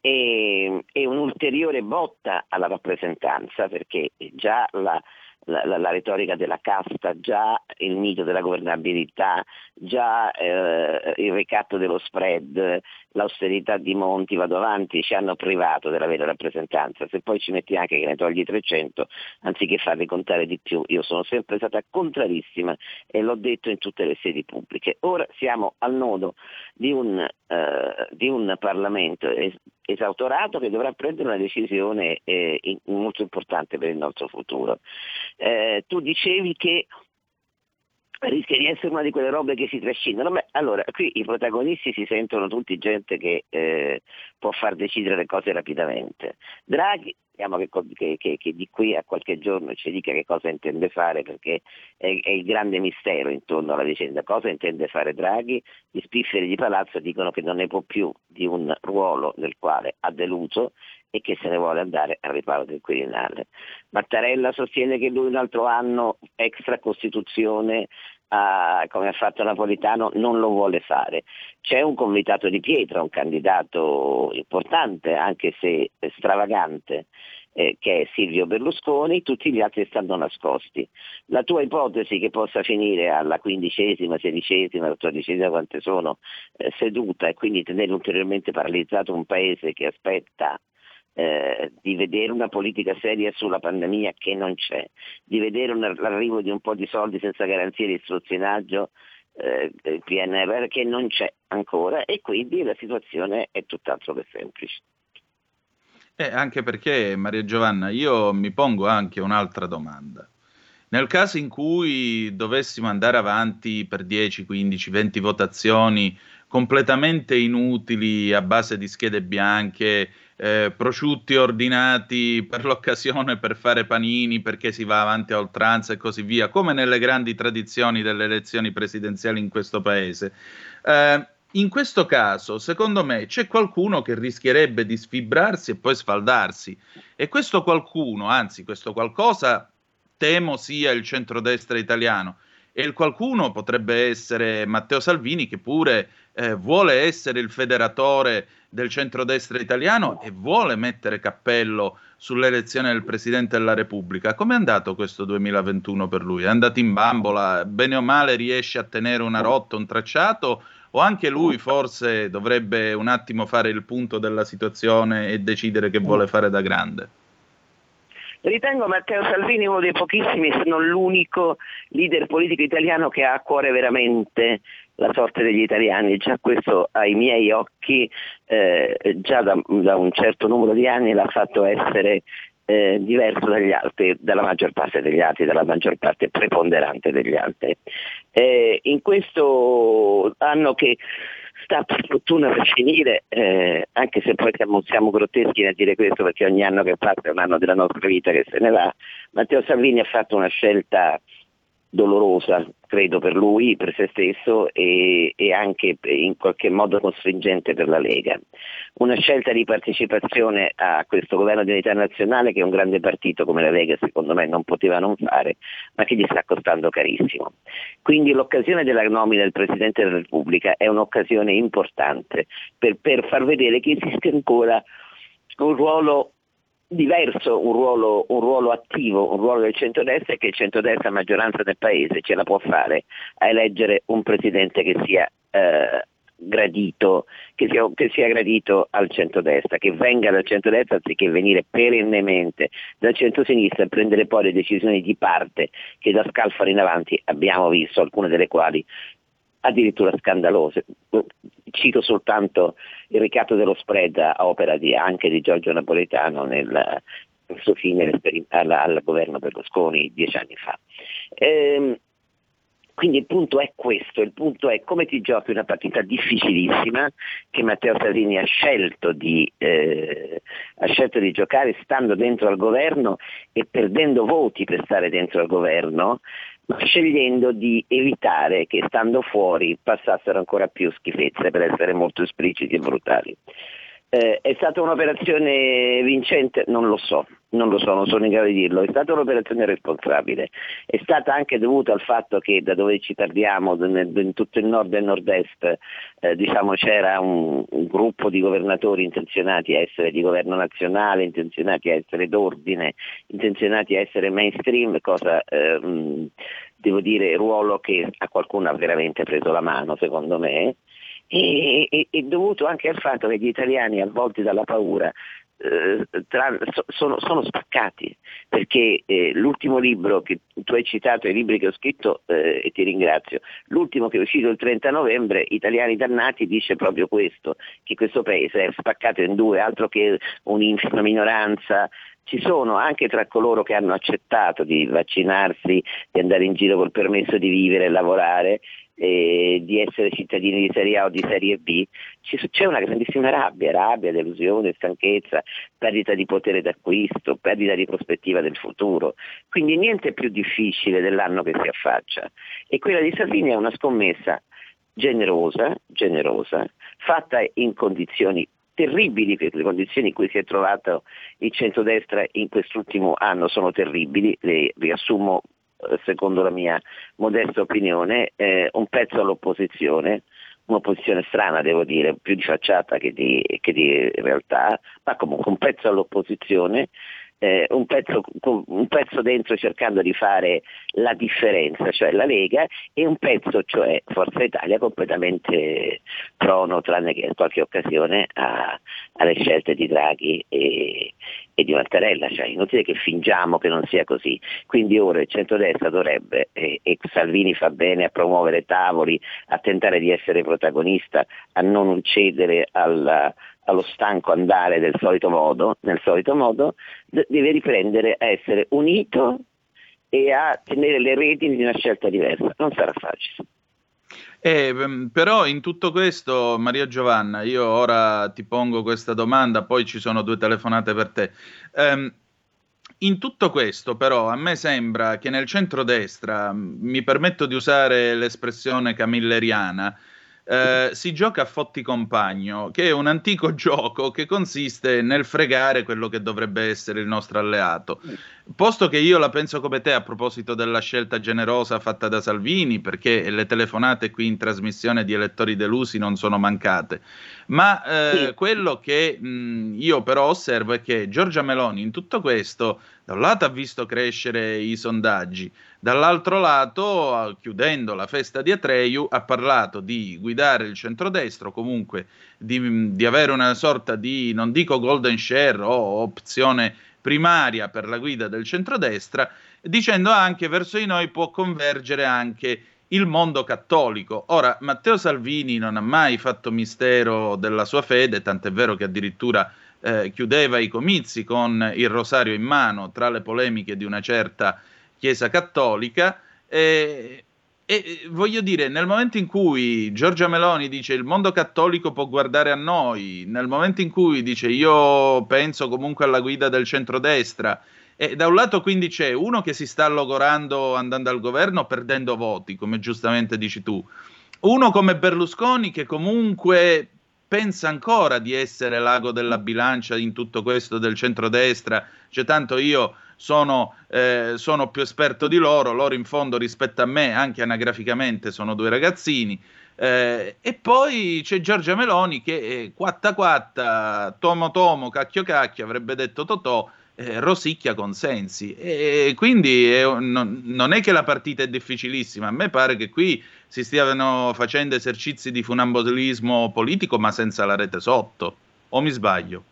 e, e un'ulteriore botta alla rappresentanza perché già la, la, la, retorica della casta, già il mito della governabilità, già eh, il ricatto dello spread, l'austerità di Monti, vado avanti, ci hanno privato della vera rappresentanza. Se poi ci metti anche che ne togli 300, anziché farli contare di più, io sono sempre stata contrarissima e l'ho detto in tutte le sedi pubbliche. Ora siamo al nodo di un, eh, di un Parlamento esautorato che dovrà prendere una decisione eh, molto importante per il nostro futuro. Eh, tu dicevi che rischia di essere una di quelle robe che si trascinano. Beh, allora, qui i protagonisti si sentono tutti gente che eh, può far decidere le cose rapidamente. Draghi, speriamo che, che, che, di qui a qualche giorno ci dica che cosa intende fare, perché è, è, il grande mistero intorno alla vicenda. Cosa intende fare Draghi? Gli spifferi di palazzo dicono che non ne può più di un ruolo nel quale ha deluso e che se ne vuole andare al riparo del Quirinale. Mattarella sostiene che lui un altro anno extra Costituzione Uh, come ha fatto Napolitano, non lo vuole fare. C'è un convitato di pietra, un candidato importante, anche se stravagante, eh, che è Silvio Berlusconi, tutti gli altri stanno nascosti. La tua ipotesi che possa finire alla quindicesima, sedicesima, dodicesima, quante sono, eh, seduta e quindi tenere ulteriormente paralizzato un paese che aspetta eh, di vedere una politica seria sulla pandemia che non c'è, di vedere un, l'arrivo di un po' di soldi senza garanzie di istruzionaggio eh, PNRR che non c'è ancora e quindi la situazione è tutt'altro che semplice. Eh, anche perché, Maria Giovanna, io mi pongo anche un'altra domanda. Nel caso in cui dovessimo andare avanti per 10, 15, 20 votazioni completamente inutili a base di schede bianche, eh, prosciutti ordinati per l'occasione per fare panini perché si va avanti a oltranza e così via, come nelle grandi tradizioni delle elezioni presidenziali in questo paese. Eh, in questo caso, secondo me, c'è qualcuno che rischierebbe di sfibrarsi e poi sfaldarsi. E questo qualcuno, anzi, questo qualcosa, temo sia il centrodestra italiano. E il qualcuno potrebbe essere Matteo Salvini, che pure eh, vuole essere il federatore del centrodestra italiano e vuole mettere cappello sull'elezione del Presidente della Repubblica. Come è andato questo 2021 per lui? È andato in bambola? Bene o male riesce a tenere una rotta, un tracciato? o anche lui forse dovrebbe un attimo fare il punto della situazione e decidere che vuole fare da grande? Ritengo Matteo Salvini uno dei pochissimi, se non l'unico leader politico italiano che ha a cuore veramente la sorte degli italiani. Già questo ai miei occhi, eh, già da, da, un certo numero di anni l'ha fatto essere eh, diverso dagli altri, dalla maggior parte degli altri, dalla maggior parte preponderante degli altri. Eh, in questo anno che sta per fortuna per finire, eh, anche se poi siamo, siamo, grotteschi nel dire questo perché ogni anno che passa è un anno della nostra vita che se ne va, Matteo Salvini ha fatto una scelta dolorosa, credo, per lui, per se stesso e, e, anche in qualche modo costringente per la Lega. Una scelta di partecipazione a questo governo di unità nazionale che un grande partito come la Lega secondo me non poteva non fare, ma che gli sta costando carissimo. Quindi l'occasione della nomina del Presidente della Repubblica è un'occasione importante per, per far vedere che esiste ancora un ruolo diverso un ruolo, un ruolo, attivo, un ruolo del centrodestra e che il centrodestra maggioranza del paese ce la può fare a eleggere un presidente che sia eh, gradito, che sia, che sia, gradito al centrodestra, che venga dal centrodestra anziché venire perennemente dal centrosinistra e prendere poi le decisioni di parte che da scalfare in avanti abbiamo visto, alcune delle quali addirittura scandalose. Cito soltanto il ricatto dello spread a opera di, anche di Giorgio Napoletano nel, nel suo fine al, al, governo Berlusconi dieci anni fa. Ehm, quindi il punto è questo, il punto è come ti giochi una partita difficilissima che Matteo Salvini ha eh, ha scelto di giocare stando dentro al governo e perdendo voti per stare dentro al governo, scegliendo di evitare che stando fuori passassero ancora più schifezze per essere molto espliciti e brutali. Eh, è stata un'operazione vincente? Non lo so, non lo so, non sono in grado di dirlo, è stata un'operazione responsabile, è stata anche dovuta al fatto che da dove ci parliamo, in tutto il nord e il nord-est, eh, diciamo, c'era un, un, gruppo di governatori intenzionati a essere di governo nazionale, intenzionati a essere d'ordine, intenzionati a essere mainstream, cosa eh, devo dire ruolo che a qualcuno ha veramente preso la mano secondo me. E, e, e dovuto anche al fatto che gli italiani avvolti dalla paura eh, tra, sono, sono, spaccati perché eh, l'ultimo libro che tu hai citato, i libri che ho scritto eh, e ti ringrazio, l'ultimo che è uscito il 30 novembre, Italiani dannati, dice proprio questo, che questo paese è spaccato in due, altro che un'infima minoranza. Ci sono anche tra coloro che hanno accettato di vaccinarsi, di andare in giro col permesso di vivere e lavorare, eh, di essere cittadini di serie A o di serie B, c'è una grandissima rabbia, rabbia, delusione, stanchezza, perdita di potere d'acquisto, perdita di prospettiva del futuro. Quindi niente più difficile dell'anno che si affaccia. E quella di Salvini è una scommessa generosa, generosa, fatta in condizioni terribili, perché le condizioni in cui si è trovato il centrodestra in quest'ultimo anno sono terribili, le riassumo secondo la mia modesta opinione, eh, un pezzo all'opposizione, un'opposizione strana devo dire, più di facciata che di, che di realtà, ma comunque un pezzo all'opposizione eh, un, pezzo, un, pezzo, dentro cercando di fare la differenza, cioè la Lega, e un pezzo, cioè Forza Italia, completamente prono, tranne che in qualche occasione, a, alle scelte di Draghi e, e di Mattarella. Cioè, inutile che fingiamo che non sia così. Quindi ora il centrodestra dovrebbe, e, e Salvini fa bene a promuovere tavoli, a tentare di essere protagonista, a non cedere alla allo stanco andare del solito modo, nel solito modo, deve riprendere a essere unito e a tenere le redini di una scelta diversa. Non sarà facile. Eh, però in tutto questo, Maria Giovanna, io ora ti pongo questa domanda, poi ci sono due telefonate per te. Um, in tutto questo, però, a me sembra che nel centrodestra, mi permetto di usare l'espressione camilleriana, eh, si gioca a fotti compagno, che è un antico gioco che consiste nel fregare quello che dovrebbe essere il nostro alleato. Posto che io la penso come te a proposito della scelta generosa fatta da Salvini, perché le telefonate qui in trasmissione di elettori delusi non sono mancate, ma eh, sì. quello che mh, io però osservo è che Giorgia Meloni in tutto questo, da un lato ha visto crescere i sondaggi, dall'altro lato, chiudendo la festa di Atreyu, ha parlato di guidare il centrodestra, comunque di, di avere una sorta di, non dico golden share o opzione primaria per la guida del centrodestra, dicendo anche verso di noi può convergere anche il mondo cattolico. Ora, Matteo Salvini non ha mai fatto mistero della sua fede, tant'è vero che addirittura eh, chiudeva i comizi con il rosario in mano tra le polemiche di una certa Chiesa cattolica. Eh, e voglio dire, nel momento in cui Giorgia Meloni dice il mondo cattolico può guardare a noi, nel momento in cui dice io penso comunque alla guida del centrodestra, e da un lato quindi c'è uno che si sta logorando andando al governo perdendo voti, come giustamente dici tu, uno come Berlusconi che comunque pensa ancora di essere l'ago della bilancia in tutto questo del centrodestra, cioè tanto io sono, eh, sono, più esperto di loro, loro in fondo rispetto a me, anche anagraficamente, sono due ragazzini. Eh, e poi c'è Giorgia Meloni che eh, quatta quatta, tomo tomo, cacchio cacchio, avrebbe detto Totò, eh, rosicchia consensi. E quindi è, non, non, è che la partita è difficilissima, a me pare che qui si stiano facendo esercizi di funambolismo politico ma senza la rete sotto, o mi sbaglio?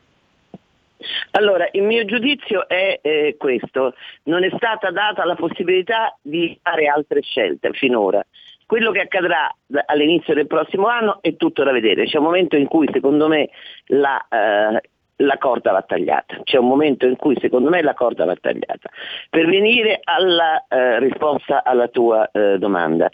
Allora, il mio giudizio è eh, questo, non è stata data la possibilità di fare altre scelte finora. Quello che accadrà all'inizio del prossimo anno è tutto da vedere, c'è un momento in cui secondo me la, eh, la corda va tagliata, c'è un momento in cui secondo me la corda va tagliata. Per venire alla eh, risposta alla tua eh, domanda,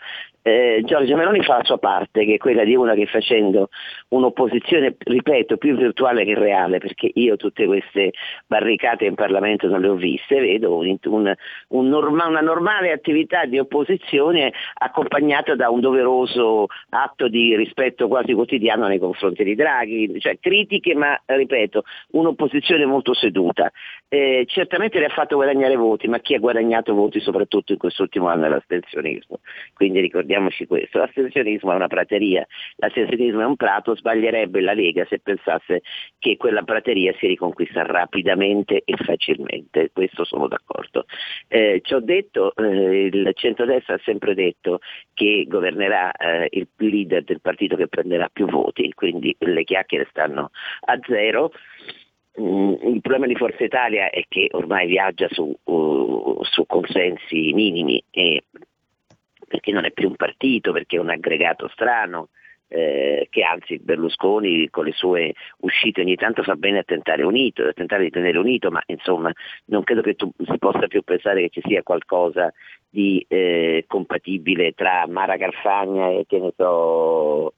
eh, Giorgia Meloni fa la sua parte, che è quella di una che facendo un'opposizione, ripeto, più virtuale che reale, perché io tutte queste barricate in Parlamento non le ho viste, vedo un, un, un norma, una normale attività di opposizione accompagnata da un doveroso atto di rispetto quasi quotidiano nei confronti di Draghi, cioè critiche ma, ripeto, un'opposizione molto seduta. Eh, certamente le ha fatto guadagnare voti, ma chi ha guadagnato voti soprattutto in quest'ultimo anno è l'astensionismo. Quindi ricordiamoci questo, l'astensionismo è una prateria, l'astensionismo è un prato, sbaglierebbe la Lega se pensasse che quella prateria si riconquista rapidamente e facilmente, questo sono d'accordo. Eh, ci ho detto, eh, il centrodestra ha sempre detto che governerà eh, il leader del partito che prenderà più voti, quindi le chiacchiere stanno a zero. Mm, il problema di Forza Italia è che ormai viaggia su, uh, su consensi minimi e perché non è più un partito, perché è un aggregato strano, eh, che anzi Berlusconi con le sue uscite ogni tanto fa bene a tentare unito, a tentare di tenere unito, ma insomma non credo che tu si possa più pensare che ci sia qualcosa di eh, compatibile tra Mara Garfagna e che ne so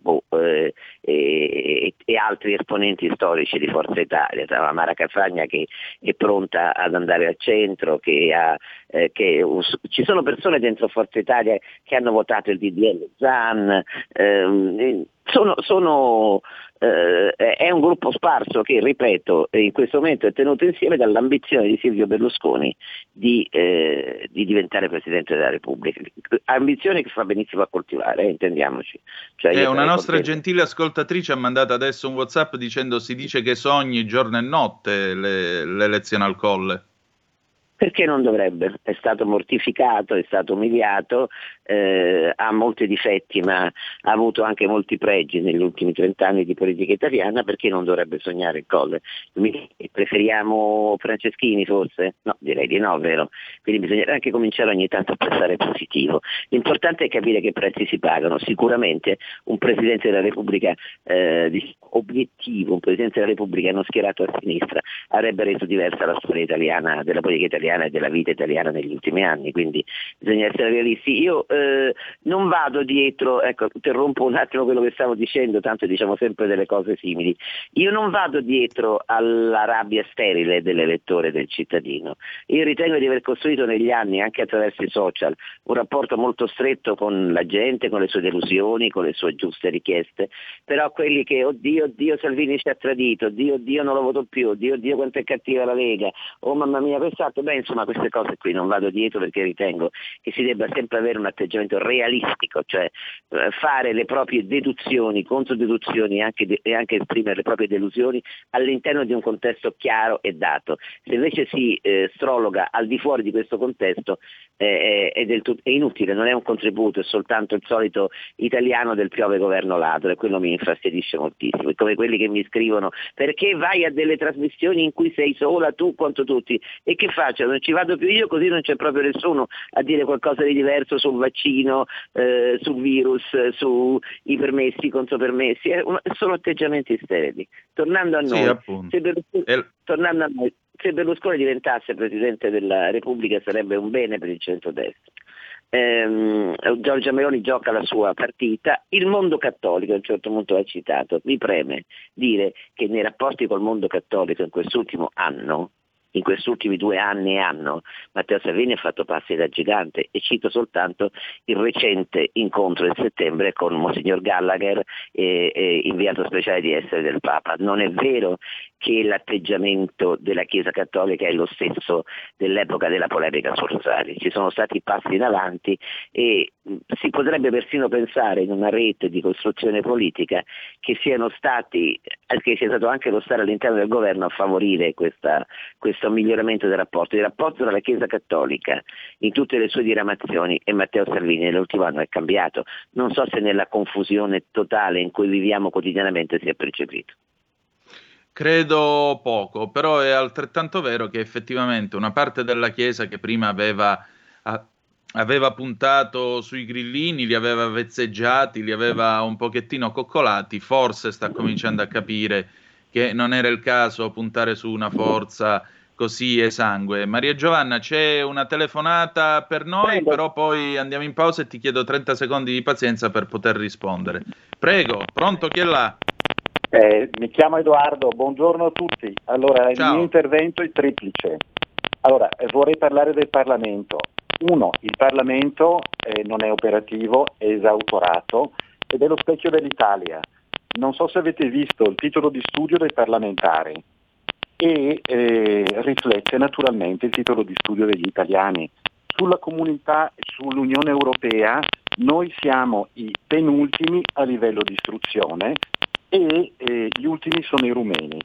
boh, eh, e, e, altri esponenti storici di Forza Italia, tra Mara Cazzagna che è pronta ad andare al centro, che, ha, eh, che ci sono persone dentro Forza Italia che hanno votato il DDL Zan, ehm, sono, sono eh, è un gruppo sparso che, ripeto, in questo momento è tenuto insieme dall'ambizione di Silvio Berlusconi di, eh, di diventare Presidente della Repubblica. Ambizione che fa benissimo a coltivare, eh, intendiamoci. Cioè, eh, una nostra contento. gentile ascoltatrice ha mandato adesso un Whatsapp dicendo si dice che sogni giorno e notte le, l'elezione al colle. Perché non dovrebbe? È stato mortificato, è stato umiliato, eh, ha molti difetti ma ha avuto anche molti pregi negli ultimi trent'anni di politica italiana, perché non dovrebbe sognare il colle? Preferiamo Franceschini forse? No, direi di no, vero? Quindi bisogna anche cominciare ogni tanto a pensare positivo. L'importante è capire che prezzi si pagano. Sicuramente un Presidente della Repubblica eh, obiettivo, un Presidente della Repubblica non schierato a sinistra avrebbe reso diversa la storia italiana, della politica italiana e della vita italiana negli ultimi anni, quindi bisogna essere realisti. Io eh, non vado dietro, ecco, interrompo un attimo quello che stavo dicendo, tanto diciamo sempre delle cose simili. Io non vado dietro alla rabbia sterile dell'elettore del cittadino. Io ritengo di aver costruito negli anni, anche attraverso i social, un rapporto molto stretto con la gente, con le sue delusioni, con le sue giuste richieste, però quelli che, oddio, oddio Salvini ci ha tradito, oddio, oddio non lo voto più, oddio, oddio quanto è cattiva la Lega, oh mamma mia, pensato, beh insomma queste cose qui non vado dietro perché ritengo che si debba sempre avere un atteggiamento realistico, cioè eh, fare le proprie deduzioni, controdeduzioni e anche, e anche esprimere le proprie delusioni all'interno di un contesto chiaro e dato. Se invece si eh, strologa al di fuori di questo contesto eh, è, è, tut- è, inutile, non è un contributo, è soltanto il solito italiano del piove governo ladro e quello mi infastidisce moltissimo. È come quelli che mi scrivono perché vai a delle trasmissioni in cui sei sola tu contro tutti e che faccio? Non ci vado più io così non c'è proprio nessuno a dire qualcosa di diverso sul vaccino, eh, sul virus, sui permessi, contro permessi, sono atteggiamenti sterili. Tornando a noi, sì, se Berlusconi, tornando a noi, se Berlusconi diventasse Presidente della Repubblica sarebbe un bene per il centrodestra. Ehm, Giorgia Meloni gioca la sua partita, il mondo cattolico a un certo punto ha citato, mi preme dire che nei rapporti col mondo cattolico in quest'ultimo anno in questi ultimi due anni e anno Matteo Salvini ha fatto passi da gigante e cito soltanto il recente incontro del settembre con Monsignor Gallagher, eh, eh, inviato speciale di essere del Papa. Non è vero che l'atteggiamento della Chiesa Cattolica è lo stesso dell'epoca della polemica su Rosari. Ci sono stati passi in avanti e si potrebbe persino pensare in una rete di costruzione politica che, stati, che sia stato anche lo stare all'interno del governo a favorire questa, questo miglioramento del rapporto. Il rapporto tra la Chiesa Cattolica in tutte le sue diramazioni e Matteo Salvini nell'ultimo anno è cambiato. Non so se nella confusione totale in cui viviamo quotidianamente si è percepito. Credo poco, però è altrettanto vero che effettivamente una parte della Chiesa che prima aveva, a, aveva puntato sui grillini, li aveva vezzeggiati, li aveva un pochettino coccolati, forse sta cominciando a capire che non era il caso puntare su una forza così esangue. Maria Giovanna, c'è una telefonata per noi, Prego. però poi andiamo in pausa e ti chiedo 30 secondi di pazienza per poter rispondere. Prego, pronto chi è là? Eh, mi chiamo Edoardo, buongiorno a tutti. Allora, Ciao. il mio intervento è triplice. Allora, eh, vorrei parlare del Parlamento. Uno, il Parlamento eh, non è operativo, è esautorato ed è lo specchio dell'Italia. Non so se avete visto il titolo di studio dei parlamentari e eh, riflette naturalmente il titolo di studio degli italiani. Sulla comunità e sull'Unione Europea noi siamo i penultimi a livello di istruzione e eh, gli ultimi sono i rumeni.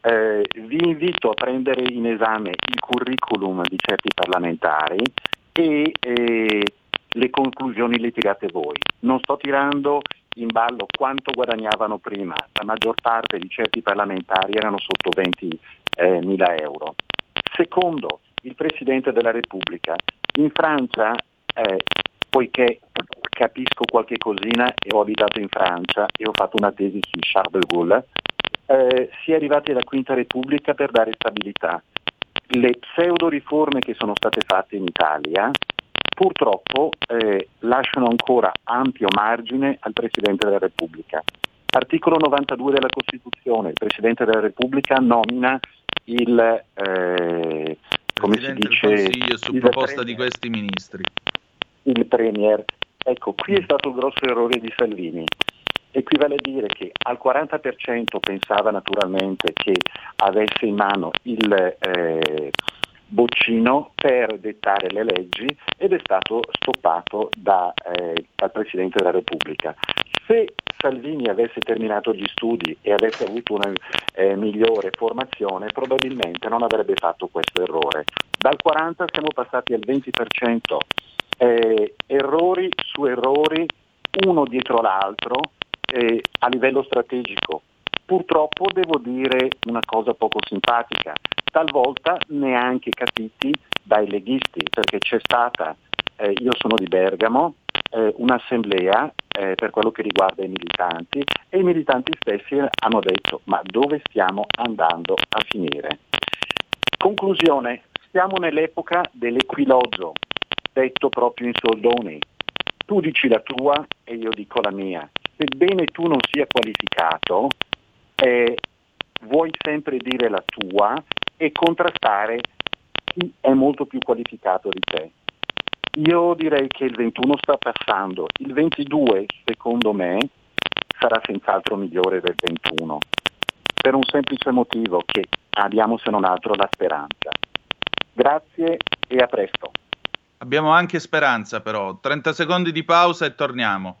Eh, vi invito a prendere in esame il curriculum di certi parlamentari e eh, le conclusioni le tirate voi. Non sto tirando in ballo quanto guadagnavano prima, la maggior parte di certi parlamentari erano sotto 20 eh, mila euro. Secondo, il Presidente della Repubblica. In Francia, eh, poiché capisco qualche cosina e ho abitato in Francia e ho fatto una tesi su Charles de Gaulle, eh, si è arrivati alla Quinta Repubblica per dare stabilità. Le pseudo riforme che sono state fatte in Italia purtroppo eh, lasciano ancora ampio margine al Presidente della Repubblica. Articolo 92 della Costituzione, il Presidente della Repubblica nomina il, eh, come si dice, del Consiglio su proposta premier, di questi ministri. Il Premier Ecco, qui è stato il grosso errore di Salvini. Equivale a dire che al 40% pensava naturalmente che avesse in mano il eh, boccino per dettare le leggi ed è stato stoppato da, eh, dal Presidente della Repubblica. Se Salvini avesse terminato gli studi e avesse avuto una eh, migliore formazione, probabilmente non avrebbe fatto questo errore. Dal 40 siamo passati al 20%, eh, errori su errori, uno dietro l'altro, a livello strategico. Purtroppo devo dire una cosa poco simpatica, talvolta neanche capiti dai leghisti, perché c'è stata, eh, io sono di Bergamo, eh, un'assemblea eh, per quello che riguarda i militanti e i militanti stessi hanno detto ma dove stiamo andando a finire? Conclusione, siamo nell'epoca dell'equilogio, detto proprio in soldoni. Tu dici la tua e io dico la mia. Sebbene tu non sia qualificato, eh, vuoi sempre dire la tua e contrastare chi è molto più qualificato di te. Io direi che il 21 sta passando, il 22 secondo me sarà senz'altro migliore del 21, per un semplice motivo che abbiamo se non altro la speranza. Grazie e a presto. Abbiamo anche speranza però, 30 secondi di pausa e torniamo.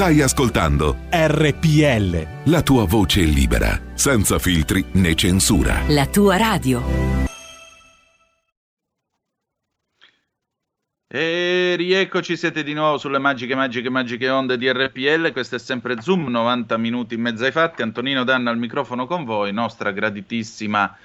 Stai ascoltando RPL. La tua voce libera, senza filtri né censura. La tua radio. E rieccoci, siete di nuovo sulle magiche, magiche, magiche onde di RPL. Questo è sempre Zoom, 90 minuti in mezzo ai fatti. Antonino Danna al microfono con voi, nostra graditissima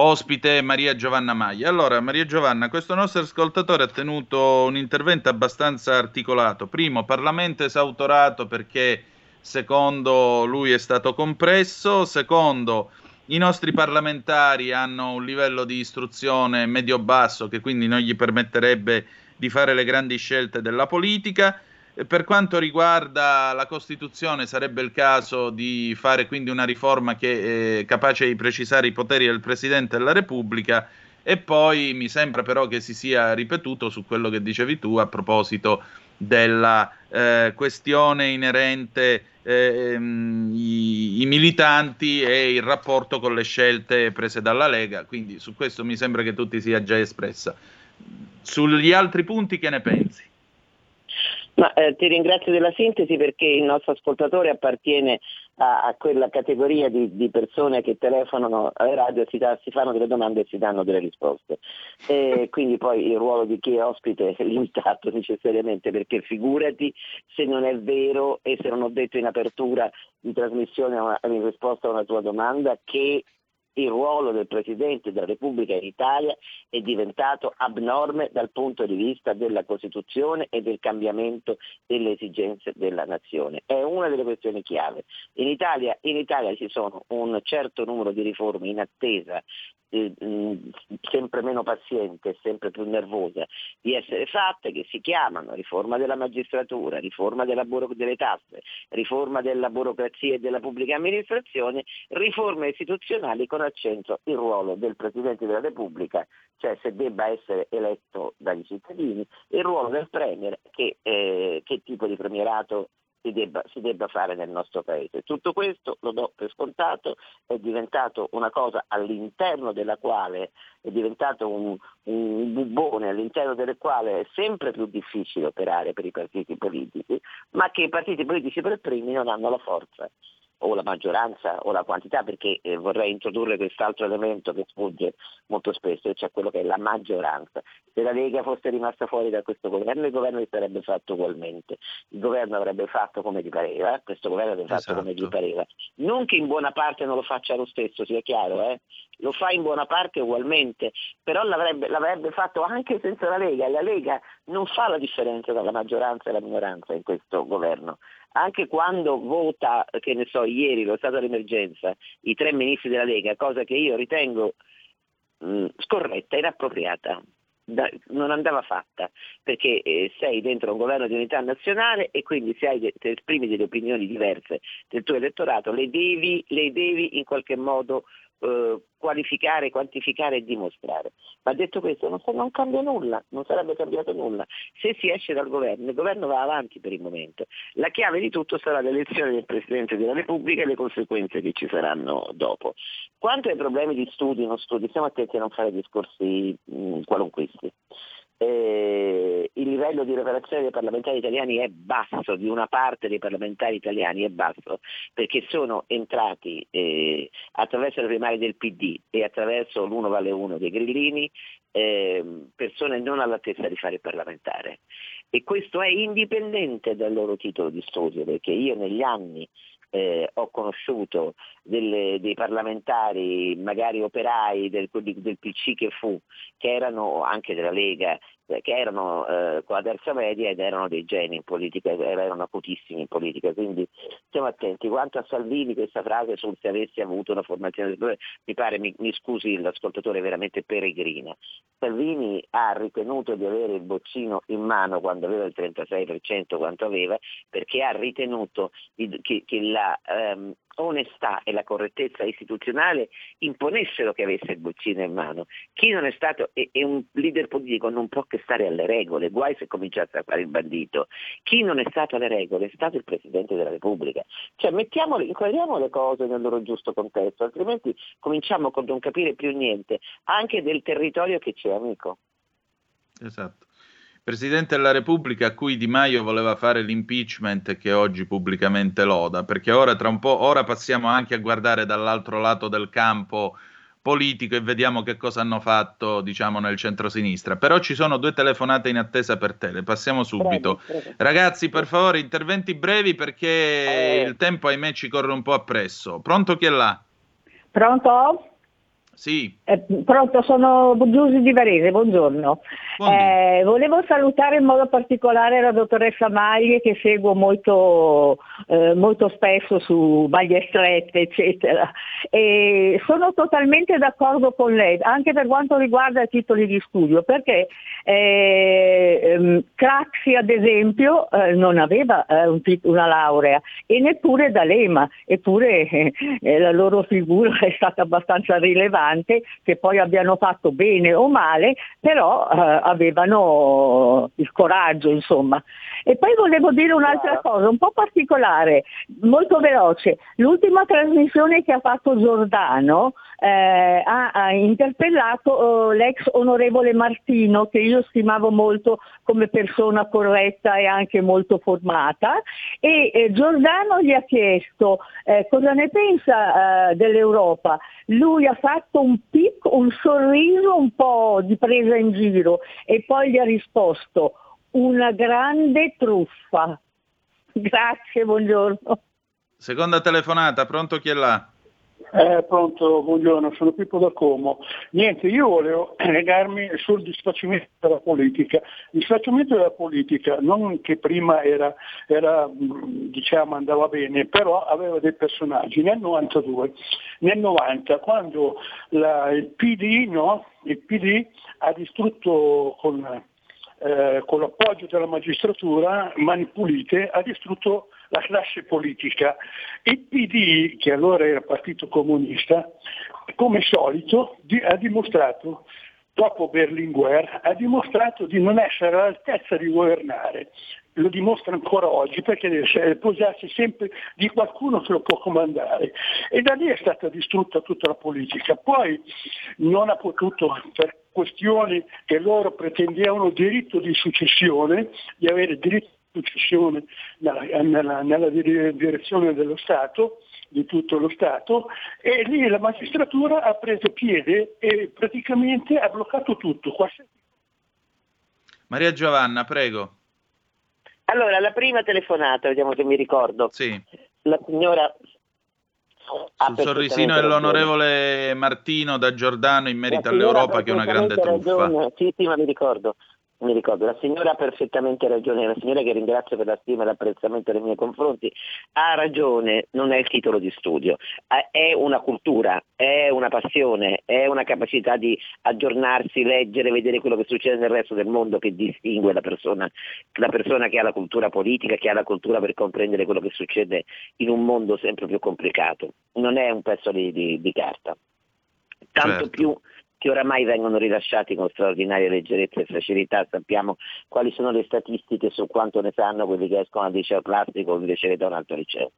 ospite Maria Giovanna Maglia. Allora, Maria Giovanna, questo nostro ascoltatore ha tenuto un intervento abbastanza articolato. Primo, Parlamento esautorato perché secondo lui è stato compresso. Secondo, i nostri parlamentari hanno un livello di istruzione medio-basso che quindi non gli permetterebbe di fare le grandi scelte della politica. Per quanto riguarda la Costituzione, sarebbe il caso di fare quindi una riforma che è capace di precisare i poteri del Presidente della Repubblica. E poi mi sembra però che si sia ripetuto su quello che dicevi tu a proposito della eh, questione inerente eh, i, i, militanti e il rapporto con le scelte prese dalla Lega. Quindi su questo mi sembra che tu ti sia già espressa. Sugli altri punti che ne pensi? Ma, eh, ti ringrazio della sintesi perché il nostro ascoltatore appartiene a, a quella categoria di, di, persone che telefonano alle radio, si, da, si, fanno delle domande e si danno delle risposte. E quindi poi il ruolo di chi è ospite è limitato necessariamente perché figurati se non è vero e se non ho detto in apertura di trasmissione in risposta a una tua domanda che il ruolo del Presidente della Repubblica in Italia è diventato abnorme dal punto di vista della Costituzione e del cambiamento delle esigenze della nazione. È una delle questioni chiave. In Italia, in Italia ci sono un certo numero di riforme in attesa eh, sempre meno paziente, sempre più nervosa di essere fatte, che si chiamano riforma della magistratura, riforma della buro- delle tasse, riforma della burocrazia e della pubblica amministrazione, riforme istituzionali con accento il ruolo del Presidente della Repubblica, cioè se debba essere eletto dagli cittadini, il ruolo del Premier, che, eh, che tipo di premierato si debba, si debba, fare nel nostro paese. Tutto questo, lo do per scontato, è diventato una cosa all'interno della quale è diventato un, un bubbone all'interno del quale è sempre più difficile operare per i partiti politici, ma che i partiti politici per primi non hanno la forza o la maggioranza o la quantità, perché eh, vorrei introdurre quest'altro elemento che sfugge molto spesso, cioè quello che è la maggioranza. Se la Lega fosse rimasta fuori da questo governo, il governo si sarebbe fatto ugualmente. Il governo avrebbe fatto come gli pareva, questo governo avrebbe fatto esatto. come gli pareva. Non che in buona parte non lo faccia lo stesso, sia chiaro, eh? lo fa in buona parte ugualmente, però l'avrebbe, l'avrebbe fatto anche senza la Lega e la Lega non fa la differenza tra la maggioranza e la minoranza in questo governo anche quando vota, che ne so, ieri lo stato d'emergenza, i tre ministri della Lega, cosa che io ritengo mh, scorretta, inappropriata. da, non andava fatta, perché eh, sei dentro un governo di unità nazionale e quindi se, hai, esprimi delle opinioni diverse del tuo elettorato le devi, le devi in qualche modo eh, qualificare, quantificare e dimostrare. Ma detto questo non, non, cambia nulla, non sarebbe cambiato nulla. Se si esce dal governo, il governo va avanti per il momento. La chiave di tutto sarà l'elezione del Presidente della Repubblica e le conseguenze che ci saranno dopo. Quanto ai problemi di studi, non studi, stiamo attenti a non fare discorsi mh, qualunquisti eh, il livello di preparazione dei parlamentari italiani è basso, di una parte dei parlamentari italiani è basso, perché sono entrati eh, attraverso le primarie del PD e attraverso l'uno vale uno dei grillini eh, persone non all'altezza di fare il parlamentare. E questo è indipendente dal loro titolo di studio, perché io negli anni eh, ho conosciuto delle, dei parlamentari, magari operai del, del, PC che fu, che erano anche della Lega, che erano eh, con la terza media ed erano dei geni in politica, erano acutissimi in politica, quindi stiamo attenti. Quanto a Salvini questa frase sul se avessi avuto una formazione, mi pare, mi, mi scusi l'ascoltatore, veramente peregrina. Salvini ha ritenuto di avere il boccino in mano quando aveva il 36% quanto aveva, perché ha ritenuto che, che la ehm, onestà e la correttezza istituzionale imponessero che avesse il boccino in mano. Chi non è stato, e, e, un leader politico non può che stare alle regole, guai se cominciasse a fare il bandito. Chi non è stato alle regole è stato il Presidente della Repubblica. Cioè mettiamole, inquadriamo le cose nel loro giusto contesto, altrimenti cominciamo con non capire più niente, anche del territorio che c'è amico. Esatto. Presidente della Repubblica a cui Di Maio voleva fare l'impeachment che oggi pubblicamente loda, perché ora tra un po' ora passiamo anche a guardare dall'altro lato del campo politico e vediamo che cosa hanno fatto, diciamo, nel centro-sinistra. Però ci sono due telefonate in attesa per te, le passiamo subito. Prego, prego. Ragazzi, per favore, interventi brevi perché eh. il tempo, ahimè, ci corre un po' appresso. Pronto chi è là? Pronto? Sì. Eh, pronto, sono Giusy di Varese, buongiorno. Eh, volevo salutare in modo particolare la dottoressa Maglie che seguo molto, eh, molto spesso su maglie strette, eccetera. E sono totalmente d'accordo con lei, anche per quanto riguarda i titoli di studio, perché eh, ehm, Craxi ad esempio eh, non aveva eh, un tit- una laurea e neppure D'Alema, eppure la loro figura è stata abbastanza rilevante importante che poi abbiano fatto bene o male, però eh, avevano il coraggio, insomma. E poi volevo dire un'altra cosa, un po' particolare, molto veloce. L'ultima trasmissione che ha fatto Giordano eh, ha, ha, interpellato eh, l'ex onorevole Martino, che io stimavo molto come persona corretta e anche molto formata, e eh, Giordano gli ha chiesto eh, cosa ne pensa eh, dell'Europa. Lui ha fatto un picco, un sorriso un po' di presa in giro e poi gli ha risposto una grande truffa. Grazie, buongiorno. Seconda telefonata, pronto chi è là? Eh, pronto, buongiorno, sono Pippo da Como. Niente, io volevo legarmi sul disfacimento della politica. Il disfacimento della politica, non che prima era, era, diciamo, andava bene, però aveva dei personaggi. Nel 92, nel 90, quando la, il, PD, no, il PD ha distrutto con eh, con l'appoggio della magistratura, mani pulite, ha distrutto la classe politica. Il PD, che allora era partito comunista, come solito di, ha dimostrato, dopo Berlinguer, ha dimostrato di non essere all'altezza di governare. Lo dimostra ancora oggi perché deve posarsi sempre di qualcuno che lo può comandare. E da lì è stata distrutta tutta la politica. Poi non ha potuto, per questioni che loro pretendevano diritto di successione, di avere diritto di successione nella, nella, nella direzione dello Stato, di tutto lo Stato, e lì la magistratura ha preso piede e praticamente ha bloccato tutto. Maria Giovanna, prego. Allora, la prima telefonata, vediamo se mi ricordo. Sì. La signora sul sorrisino dell'onorevole Martino da Giordano in merito all'Europa che è una grande truffa. Sì, sì, ma mi ricordo. Mi ricordo, la signora ha perfettamente ragione, la signora che ringrazio per la stima e l'apprezzamento nei miei confronti, ha ragione, non è il titolo di studio, è una cultura, è una passione, è una capacità di aggiornarsi, leggere, vedere quello che succede nel resto del mondo che distingue la persona, la persona che ha la cultura politica, che ha la cultura per comprendere quello che succede in un mondo sempre più complicato. Non è un pezzo di, di, di carta. Tanto certo. più che oramai vengono rilasciati con straordinaria leggerezza e facilità, sappiamo quali sono le statistiche su quanto ne sanno quelli che escono al liceo classico invece che da un altro liceo.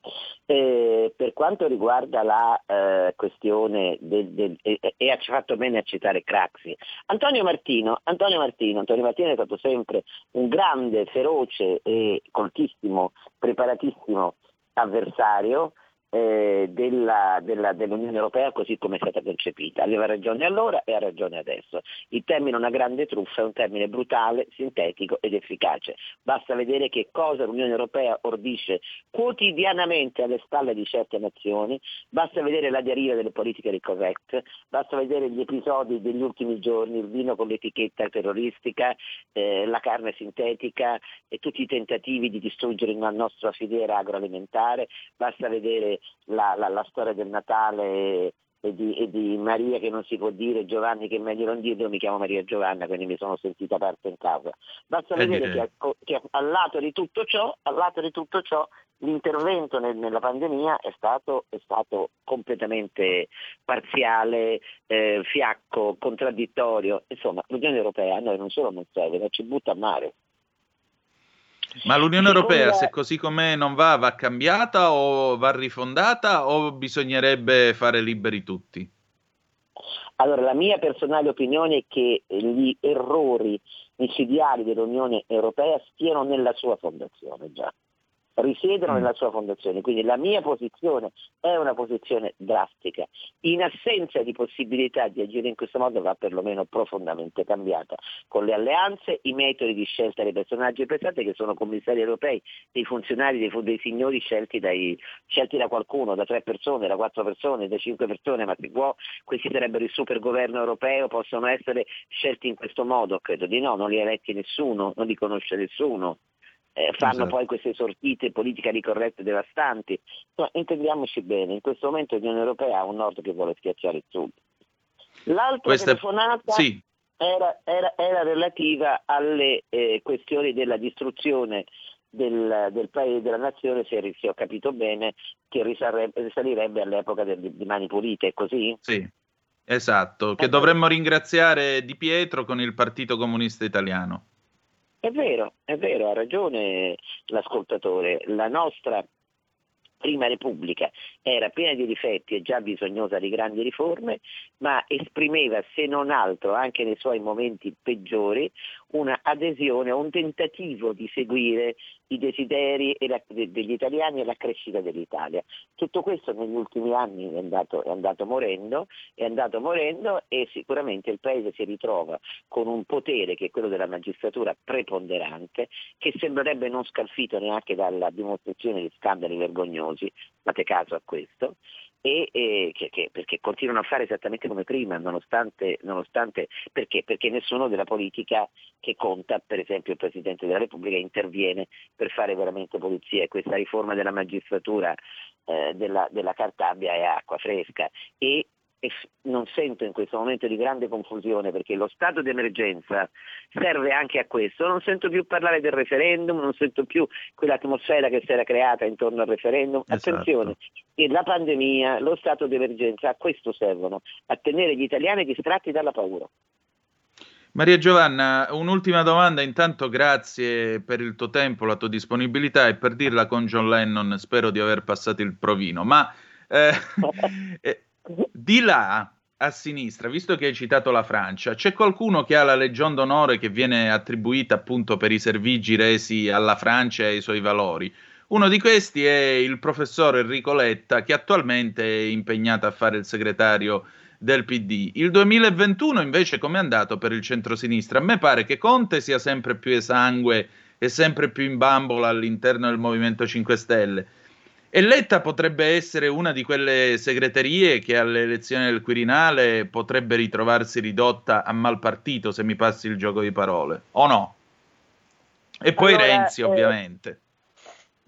Eh, per quanto riguarda la eh, questione del, del, e, e, ha fatto bene a citare Craxi, Antonio Martino, Antonio Martino, Antonio Martino è stato sempre un grande, feroce e coltissimo, preparatissimo avversario eh, della, della, dell'Unione Europea così come è stata concepita. Aveva ragione allora e ha ragione adesso. Il termine una grande truffa è un termine brutale, sintetico ed efficace. Basta vedere che cosa l'Unione Europea ordisce quotidianamente alle spalle di certe nazioni, basta vedere la deriva delle politiche di COVEC, basta vedere gli episodi degli ultimi giorni, il vino con l'etichetta terroristica, eh, la carne sintetica e tutti i tentativi di distruggere la nostra filiera agroalimentare, basta vedere la, la, la storia del Natale e di, e di, Maria che non si può dire, Giovanni che è meglio non dirlo, mi chiamo Maria Giovanna, quindi mi sono sentita parte in causa. Basta eh, vedere che, che, al lato di tutto ciò, lato di tutto ciò l'intervento nel, nella pandemia è stato, è stato completamente parziale, eh, fiacco, contraddittorio. Insomma, l'Unione Europea a noi non solo non serve, ma ci butta a mare. Ma l'Unione Europea, se così com'è, non va, va cambiata o va rifondata o bisognerebbe fare liberi tutti? Allora, la mia personale opinione è che gli errori micidiali dell'Unione Europea stiano nella sua fondazione già risiedono mm. nella sua fondazione. Quindi la mia posizione è una posizione drastica. In assenza di possibilità di agire in questo modo va perlomeno profondamente cambiata. Con le alleanze, i metodi di scelta dei personaggi, pensate che sono commissari europei, dei funzionari, dei, dei signori scelti, dai, scelti, da qualcuno, da tre persone, da quattro persone, da cinque persone, ma si può, questi sarebbero il super governo europeo, possono essere scelti in questo modo? Credo di no, non li ha eletti nessuno, non li conosce nessuno eh, fanno esatto. poi queste sortite politicamente corrette devastanti. No, intendiamoci bene, in questo momento l'Unione Europea ha un nord che vuole schiacciare il sud. L'altra Questa... telefonata sì. era, era, era, relativa alle eh, questioni della distruzione del, del, paese, della nazione, se, se ho capito bene, che risalirebbe all'epoca del, di Mani Pulite, è così? Sì, esatto, che dovremmo ringraziare Di Pietro con il Partito Comunista Italiano. È vero, è vero, ha ragione l'ascoltatore. La nostra prima Repubblica era piena di difetti e già bisognosa di grandi riforme, ma esprimeva, se non altro, anche nei suoi momenti peggiori, una adesione, un tentativo di seguire i desideri la, degli italiani e la crescita dell'Italia. Tutto questo negli ultimi anni è andato, è andato, morendo, è andato morendo e sicuramente il Paese si ritrova con un potere che è quello della magistratura preponderante, che sembrerebbe non scalfito neanche dalla dimostrazione di scandali vergognosi, fate caso a questo, e, e che, che, perché continuano a fare esattamente come prima, nonostante, nonostante perché? perché nessuno della politica che conta, per esempio il Presidente della Repubblica, interviene per fare veramente polizia e questa riforma della magistratura eh, della, della Cartabia è acqua fresca e non sento in questo momento di grande confusione perché lo stato di emergenza serve anche a questo, non sento più parlare del referendum, non sento più quell'atmosfera che si era creata intorno al referendum. Esatto. Attenzione, la pandemia, lo stato di emergenza a questo servono, a tenere gli italiani distratti dalla paura. Maria Giovanna, un'ultima domanda, intanto grazie per il tuo tempo, la tua disponibilità e per dirla con John Lennon spero di aver passato il provino, ma eh, eh di là a sinistra, visto che hai citato la Francia, c'è qualcuno che ha la Legion d'onore che viene attribuita appunto per i servigi resi alla Francia e ai suoi valori. Uno di questi è il professor Enrico Letta, che attualmente è impegnato a fare il segretario del PD. Il 2021 invece come è andato per il centrosinistra? A me pare che Conte sia sempre più esangue e sempre più in bambola all'interno del Movimento 5 Stelle E Letta potrebbe essere una di quelle segreterie che alle elezioni del Quirinale potrebbe ritrovarsi ridotta a mal partito, se mi passi il gioco di parole, o no? E poi allora, Renzi, eh, ovviamente.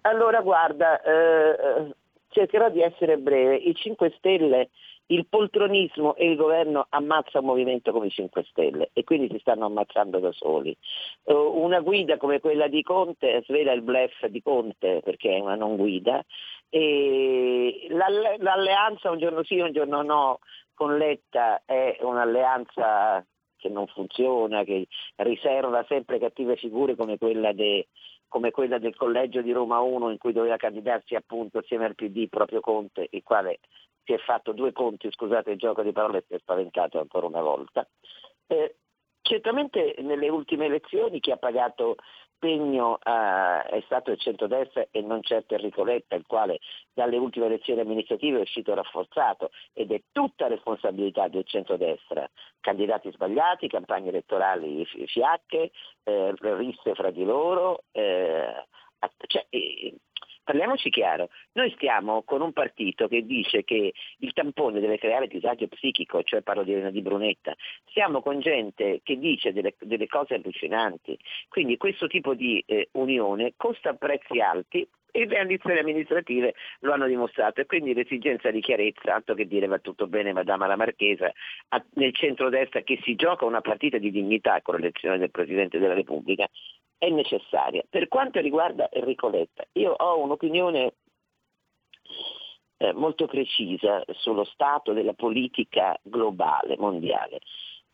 Allora, guarda, eh, cercherò di essere breve. I 5 Stelle, il poltronismo e il governo ammazza un movimento come i 5 Stelle e quindi si stanno ammazzando da soli. Uh, una guida come quella di Conte svela il blef di Conte perché è una non guida e l'alle- l'alleanza un giorno sì, un giorno no con Letta è un'alleanza che non funziona, che riserva sempre cattive figure come quella, de, come quella del collegio di Roma 1 in cui doveva candidarsi appunto assieme al PD proprio Conte, il quale si è fatto due conti, scusate il gioco di parole, si è spaventato ancora una volta. Eh, certamente nelle ultime elezioni chi ha pagato pegno uh, è stato il centrodestra e non certo Enrico Letta, il quale dalle ultime elezioni amministrative è uscito rafforzato ed è tutta responsabilità del centrodestra. Candidati sbagliati, campagne elettorali fiacche, eh, risse fra di loro. Eh, cioè, eh, Parliamoci chiaro, noi stiamo con un partito che dice che il tampone deve creare disagio psichico, cioè parlo di Elena di Brunetta, siamo con gente che dice delle, delle cose allucinanti, quindi questo tipo di eh, unione costa prezzi alti e le ambizioni amministrative lo hanno dimostrato. E quindi l'esigenza di chiarezza, tanto che dire va tutto bene Madama la Marchesa, nel centro-destra che si gioca una partita di dignità con l'elezione del Presidente della Repubblica, è necessaria. Per quanto riguarda Enrico Letta, io ho un'opinione eh, molto precisa sullo stato della politica globale, mondiale.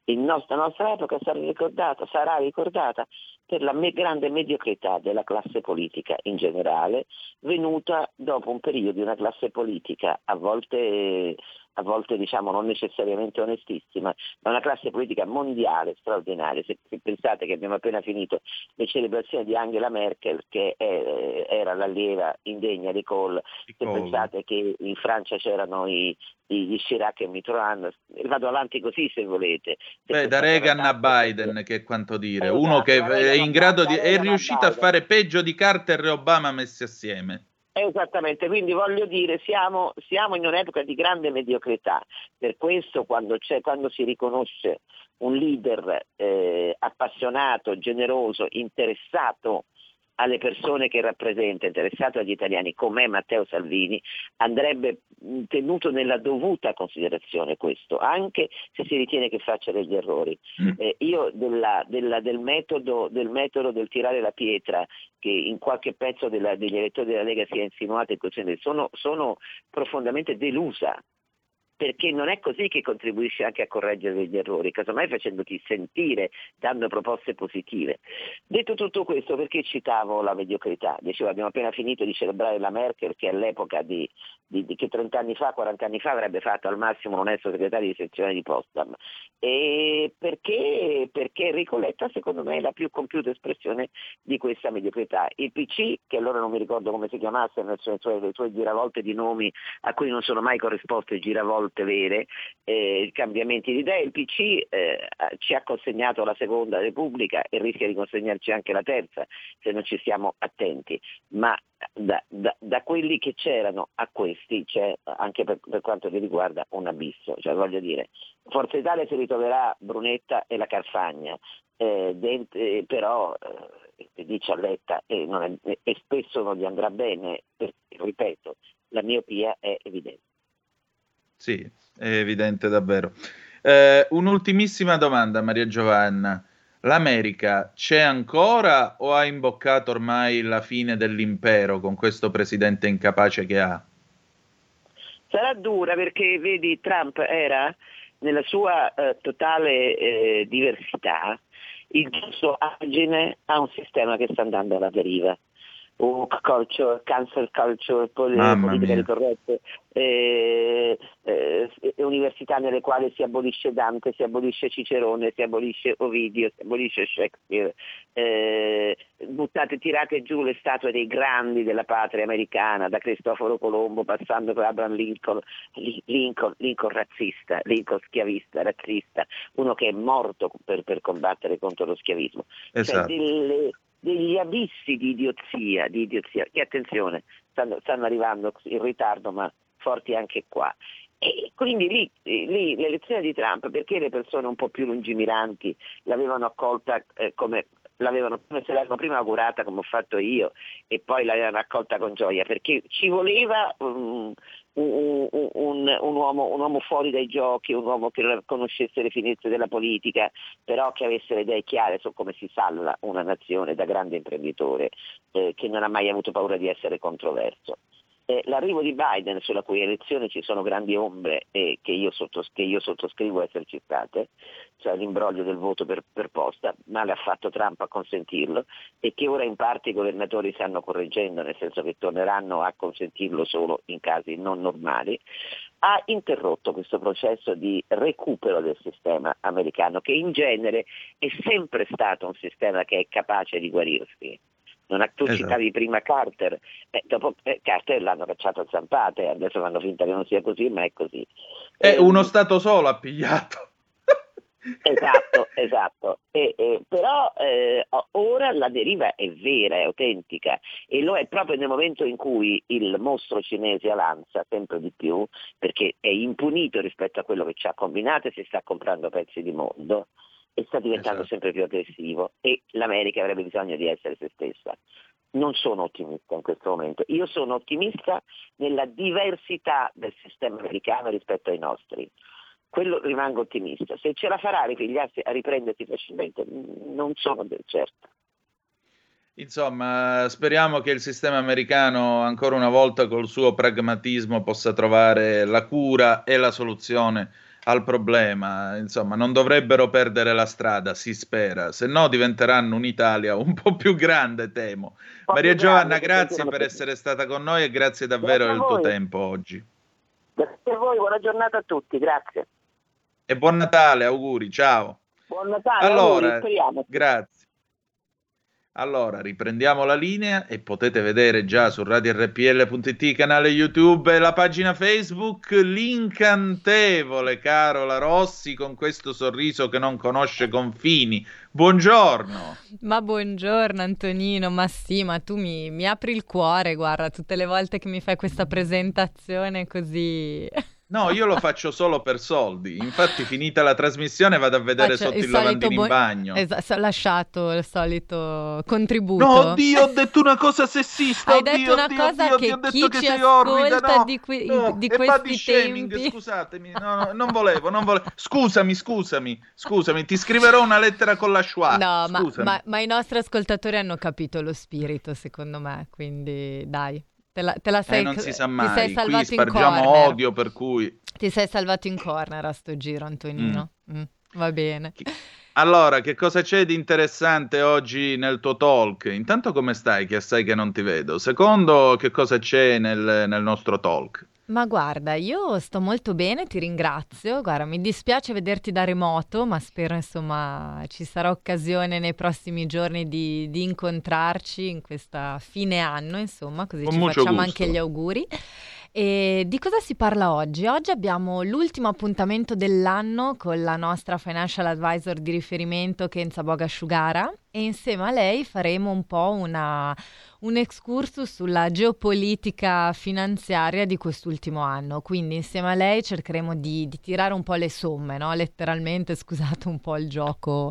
Nostro, la nostra epoca sarà ricordata, sarà ricordata per la me- grande mediocrità della classe politica in generale, venuta dopo un periodo di una classe politica a volte a volte diciamo non necessariamente onestissima, ma una classe politica mondiale straordinaria. Se, pensate che abbiamo appena finito le celebrazioni di Angela Merkel, che è, era l'allieva indegna di Kohl, se pensate che in Francia c'erano i, gli Chirac e Mitterrand, vado avanti così se volete. Se Beh, da Reagan a Biden, che è quanto dire, esatto, uno che è in grado di... è riuscito a fare peggio di Carter e Obama messi assieme. Esattamente, quindi voglio dire, siamo, siamo, in un'epoca di grande mediocrità, per questo quando, quando si riconosce un leader eh, appassionato, generoso, interessato alle persone che rappresenta, interessato agli italiani, come Matteo Salvini, andrebbe tenuto nella dovuta considerazione questo, anche se si ritiene che faccia degli errori. Mm. Eh, io della, della, del, metodo, del, metodo, del tirare la pietra che in qualche pezzo della, degli elettori della Lega si è insinuato in questione, sono, sono profondamente delusa perché non è così che contribuisce anche a correggere degli errori, casomai facendoti sentire, dando proposte positive. Detto tutto questo, perché citavo la mediocrità? Dicevo, abbiamo appena finito di celebrare la Merkel che all'epoca di, di, di, che 30 anni fa, 40 anni fa avrebbe fatto al massimo un onesto segretario di sezione di Potsdam. E perché, perché Enrico Letta secondo me è la più compiuta espressione di questa mediocrità. Il PC, che allora non mi ricordo come si chiamasse, nelle sue, le sue giravolte di nomi a cui non sono mai corrisposte giravolte, volte vere, eh, cambiamenti di idee. Il PC eh, ci ha consegnato la seconda Repubblica e rischia di consegnarci anche la terza se non ci stiamo attenti, ma da, da, da quelli che c'erano a questi c'è anche per, per quanto mi riguarda un abisso, cioè voglio dire, Forza Italia si ritroverà Brunetta e la Carfagna, eh, dent- eh, però eh, dice a Letta e, e spesso non gli andrà bene, perché, ripeto, la miopia è evidente. Sì, è evidente davvero. Eh, un'ultimissima domanda, Maria Giovanna. L'America c'è ancora o ha imboccato ormai la fine dell'impero con questo presidente incapace che ha? Sarà dura perché, vedi, Trump era nella sua eh, totale eh, diversità il giusto argine a un sistema che sta andando alla deriva woke culture, cancel culture, politiche corrette, eh, eh, università nelle quali si abolisce Dante, si abolisce Cicerone, si abolisce Ovidio, si abolisce Shakespeare, eh, buttate, tirate giù le statue dei grandi della patria americana, da Cristoforo Colombo passando per Abraham Lincoln, Lincoln, Lincoln razzista, Lincoln schiavista, razzista, uno che è morto per, per combattere contro lo schiavismo. Cioè, esatto. Cioè, delle, degli abissi di idiozia, di idiozia che attenzione, stanno, stanno arrivando in ritardo ma forti anche qua. E quindi lì, lì, l'elezione di Trump, perché le persone un po' più lungimiranti l'avevano accolta eh, come, l'avevano, se l'avevano prima augurata come ho fatto io e poi l'avevano accolta con gioia, perché ci voleva um, un, un, un, uomo, un, uomo, fuori dai giochi, un uomo che conoscesse le finezze della politica, però che avesse le idee chiare su come si salva una nazione da grande imprenditore eh, che non ha mai avuto paura di essere controverso eh, l'arrivo di Biden, sulla cui elezione ci sono grandi ombre e che io, sottos- che io sottoscrivo esserci state, cioè l'imbroglio del voto per, per, posta, male ha fatto Trump a consentirlo e che ora in parte i governatori stanno correggendo, nel senso che torneranno a consentirlo solo in casi non normali, ha interrotto questo processo di recupero del sistema americano, che in genere è sempre stato un sistema che è capace di guarirsi. Non ha, tu esatto. citavi prima Carter, eh, dopo eh, Carter l'hanno cacciato a zampate, adesso fanno finta che non sia così, ma è così. È eh, uno Stato solo ha pigliato. esatto, esatto. E, e, però eh, ora la deriva è vera, è autentica e lo è proprio nel momento in cui il mostro cinese avanza sempre di più perché è impunito rispetto a quello che ci ha combinato e si sta comprando pezzi di mondo e sta diventando esatto. sempre più aggressivo e l'America avrebbe bisogno di essere se stessa. Non sono ottimista in questo momento, io sono ottimista nella diversità del sistema americano rispetto ai nostri. Quello rimango ottimista. Se ce la farà a riprendersi facilmente, non sono del certo. Insomma, speriamo che il sistema americano ancora una volta col suo pragmatismo possa trovare la cura e la soluzione al problema. Insomma, non dovrebbero perdere la strada, si spera, se no diventeranno un'Italia un po' più grande, temo. Maria Giovanna, grazie per essere stata con noi e grazie davvero grazie del tuo tempo oggi. Grazie a voi, buona giornata a tutti, grazie. E buon Natale, auguri, ciao. Buon Natale, allora, auguri, grazie. Allora, riprendiamo la linea e potete vedere già su radiorpl.it, canale YouTube e la pagina Facebook l'incantevole Carola Rossi con questo sorriso che non conosce confini. Buongiorno. Ma buongiorno Antonino, ma sì, ma tu mi, mi apri il cuore, guarda, tutte le volte che mi fai questa presentazione così... No, io lo faccio solo per soldi. Infatti, finita la trasmissione, vado a vedere Faccio sotto il, il lavandino bo- in bagno. Esatto, ho lasciato il solito contributo. No, oddio, ho detto una cosa sessista. Hai oddio, detto una oddio, cosa oddio, che oddio, chi ci sei ascolta orrida, no, di, qui, no, di questi shaming, tempi. Scusatemi, no, no, non volevo, non volevo. Scusami, scusami, scusami, ti scriverò una lettera con la schwa. No, ma, ma, ma i nostri ascoltatori hanno capito lo spirito, secondo me, quindi dai. Te la, te la sei, eh, non si sa mai. Ti sei salvato Qui spargiamo odio per cui... Ti sei salvato in corner a sto giro, Antonino. Mm. Mm, va bene. Allora, che cosa c'è di interessante oggi nel tuo talk? Intanto come stai, che assai che non ti vedo. Secondo, che cosa c'è nel, nel nostro talk? Ma guarda, io sto molto bene, ti ringrazio. Guarda, mi dispiace vederti da remoto, ma spero insomma ci sarà occasione nei prossimi giorni di, di incontrarci in questa fine anno, insomma, così Con ci facciamo gusto. anche gli auguri. E di cosa si parla oggi? Oggi abbiamo l'ultimo appuntamento dell'anno con la nostra financial advisor di riferimento Kenza Bogasciugara e insieme a lei faremo un po' una, un excursus sulla geopolitica finanziaria di quest'ultimo anno. Quindi insieme a lei cercheremo di, di tirare un po' le somme, no? letteralmente, scusate un po' il gioco,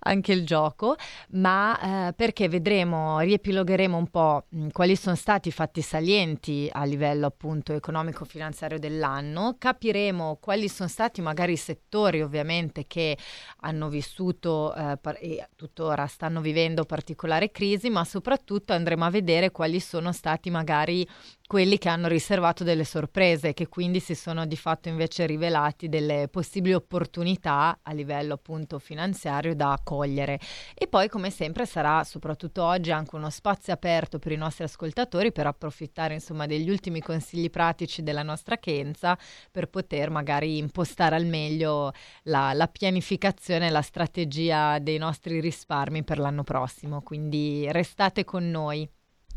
anche il gioco, ma eh, perché vedremo, riepilogheremo un po' mh, quali sono stati i fatti salienti a livello appunto economico-finanziario dell'anno, capiremo quali sono stati magari i settori ovviamente che hanno vissuto eh, par- e tuttora stanno vivendo particolare crisi, ma soprattutto andremo a vedere quali sono stati magari quelli che hanno riservato delle sorprese, che quindi si sono di fatto invece rivelati delle possibili opportunità a livello appunto finanziario da cogliere. E poi come sempre sarà soprattutto oggi anche uno spazio aperto per i nostri ascoltatori per approfittare insomma degli ultimi consigli pratici della nostra Kenza per poter magari impostare al meglio la, la pianificazione, la strategia dei nostri risparmi per l'anno prossimo. Quindi restate con noi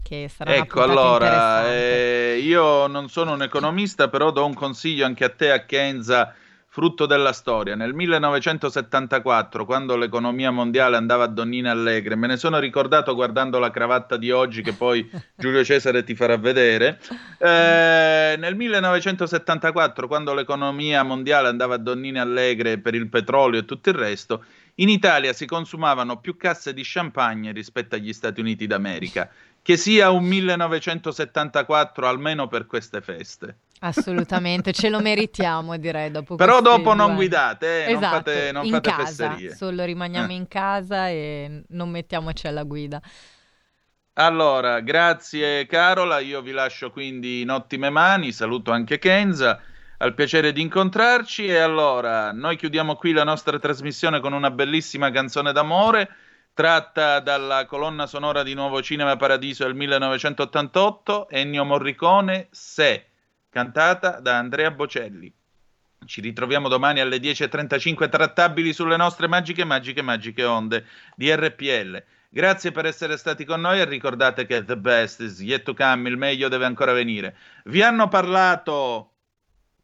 che sarà ecco allora eh, io non sono un economista però do un consiglio anche a te a Kenza frutto della storia. Nel 1974, quando l'economia mondiale andava a donnine allegre, me ne sono ricordato guardando la cravatta di oggi che poi Giulio Cesare ti farà vedere. Eh, nel 1974, quando l'economia mondiale andava a donnine allegre per il petrolio e tutto il resto, in Italia si consumavano più casse di champagne rispetto agli Stati Uniti d'America. Che sia un 1974 almeno per queste feste. Assolutamente, ce lo meritiamo direi dopo Però dopo non guidate, eh? esatto, non fate, non in fate casa, fesserie. solo rimaniamo Eh. in casa e non mettiamoci alla guida. Allora, grazie Carola, io vi lascio quindi in ottime mani, saluto anche Kenza, al piacere di incontrarci e allora noi chiudiamo qui la nostra trasmissione con una bellissima canzone d'amore tratta dalla colonna sonora di Nuovo Cinema Paradiso del 1988, Ennio Morricone, Se, cantata da Andrea Bocelli. Ci ritroviamo domani alle 10.35 trattabili sulle nostre magiche, magiche, magiche onde di RPL. Grazie per essere stati con noi e ricordate che the best is yet to come, il meglio deve ancora venire. Vi hanno parlato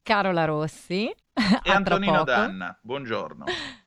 Carola Rossi, e Antonino. Danna. Buongiorno.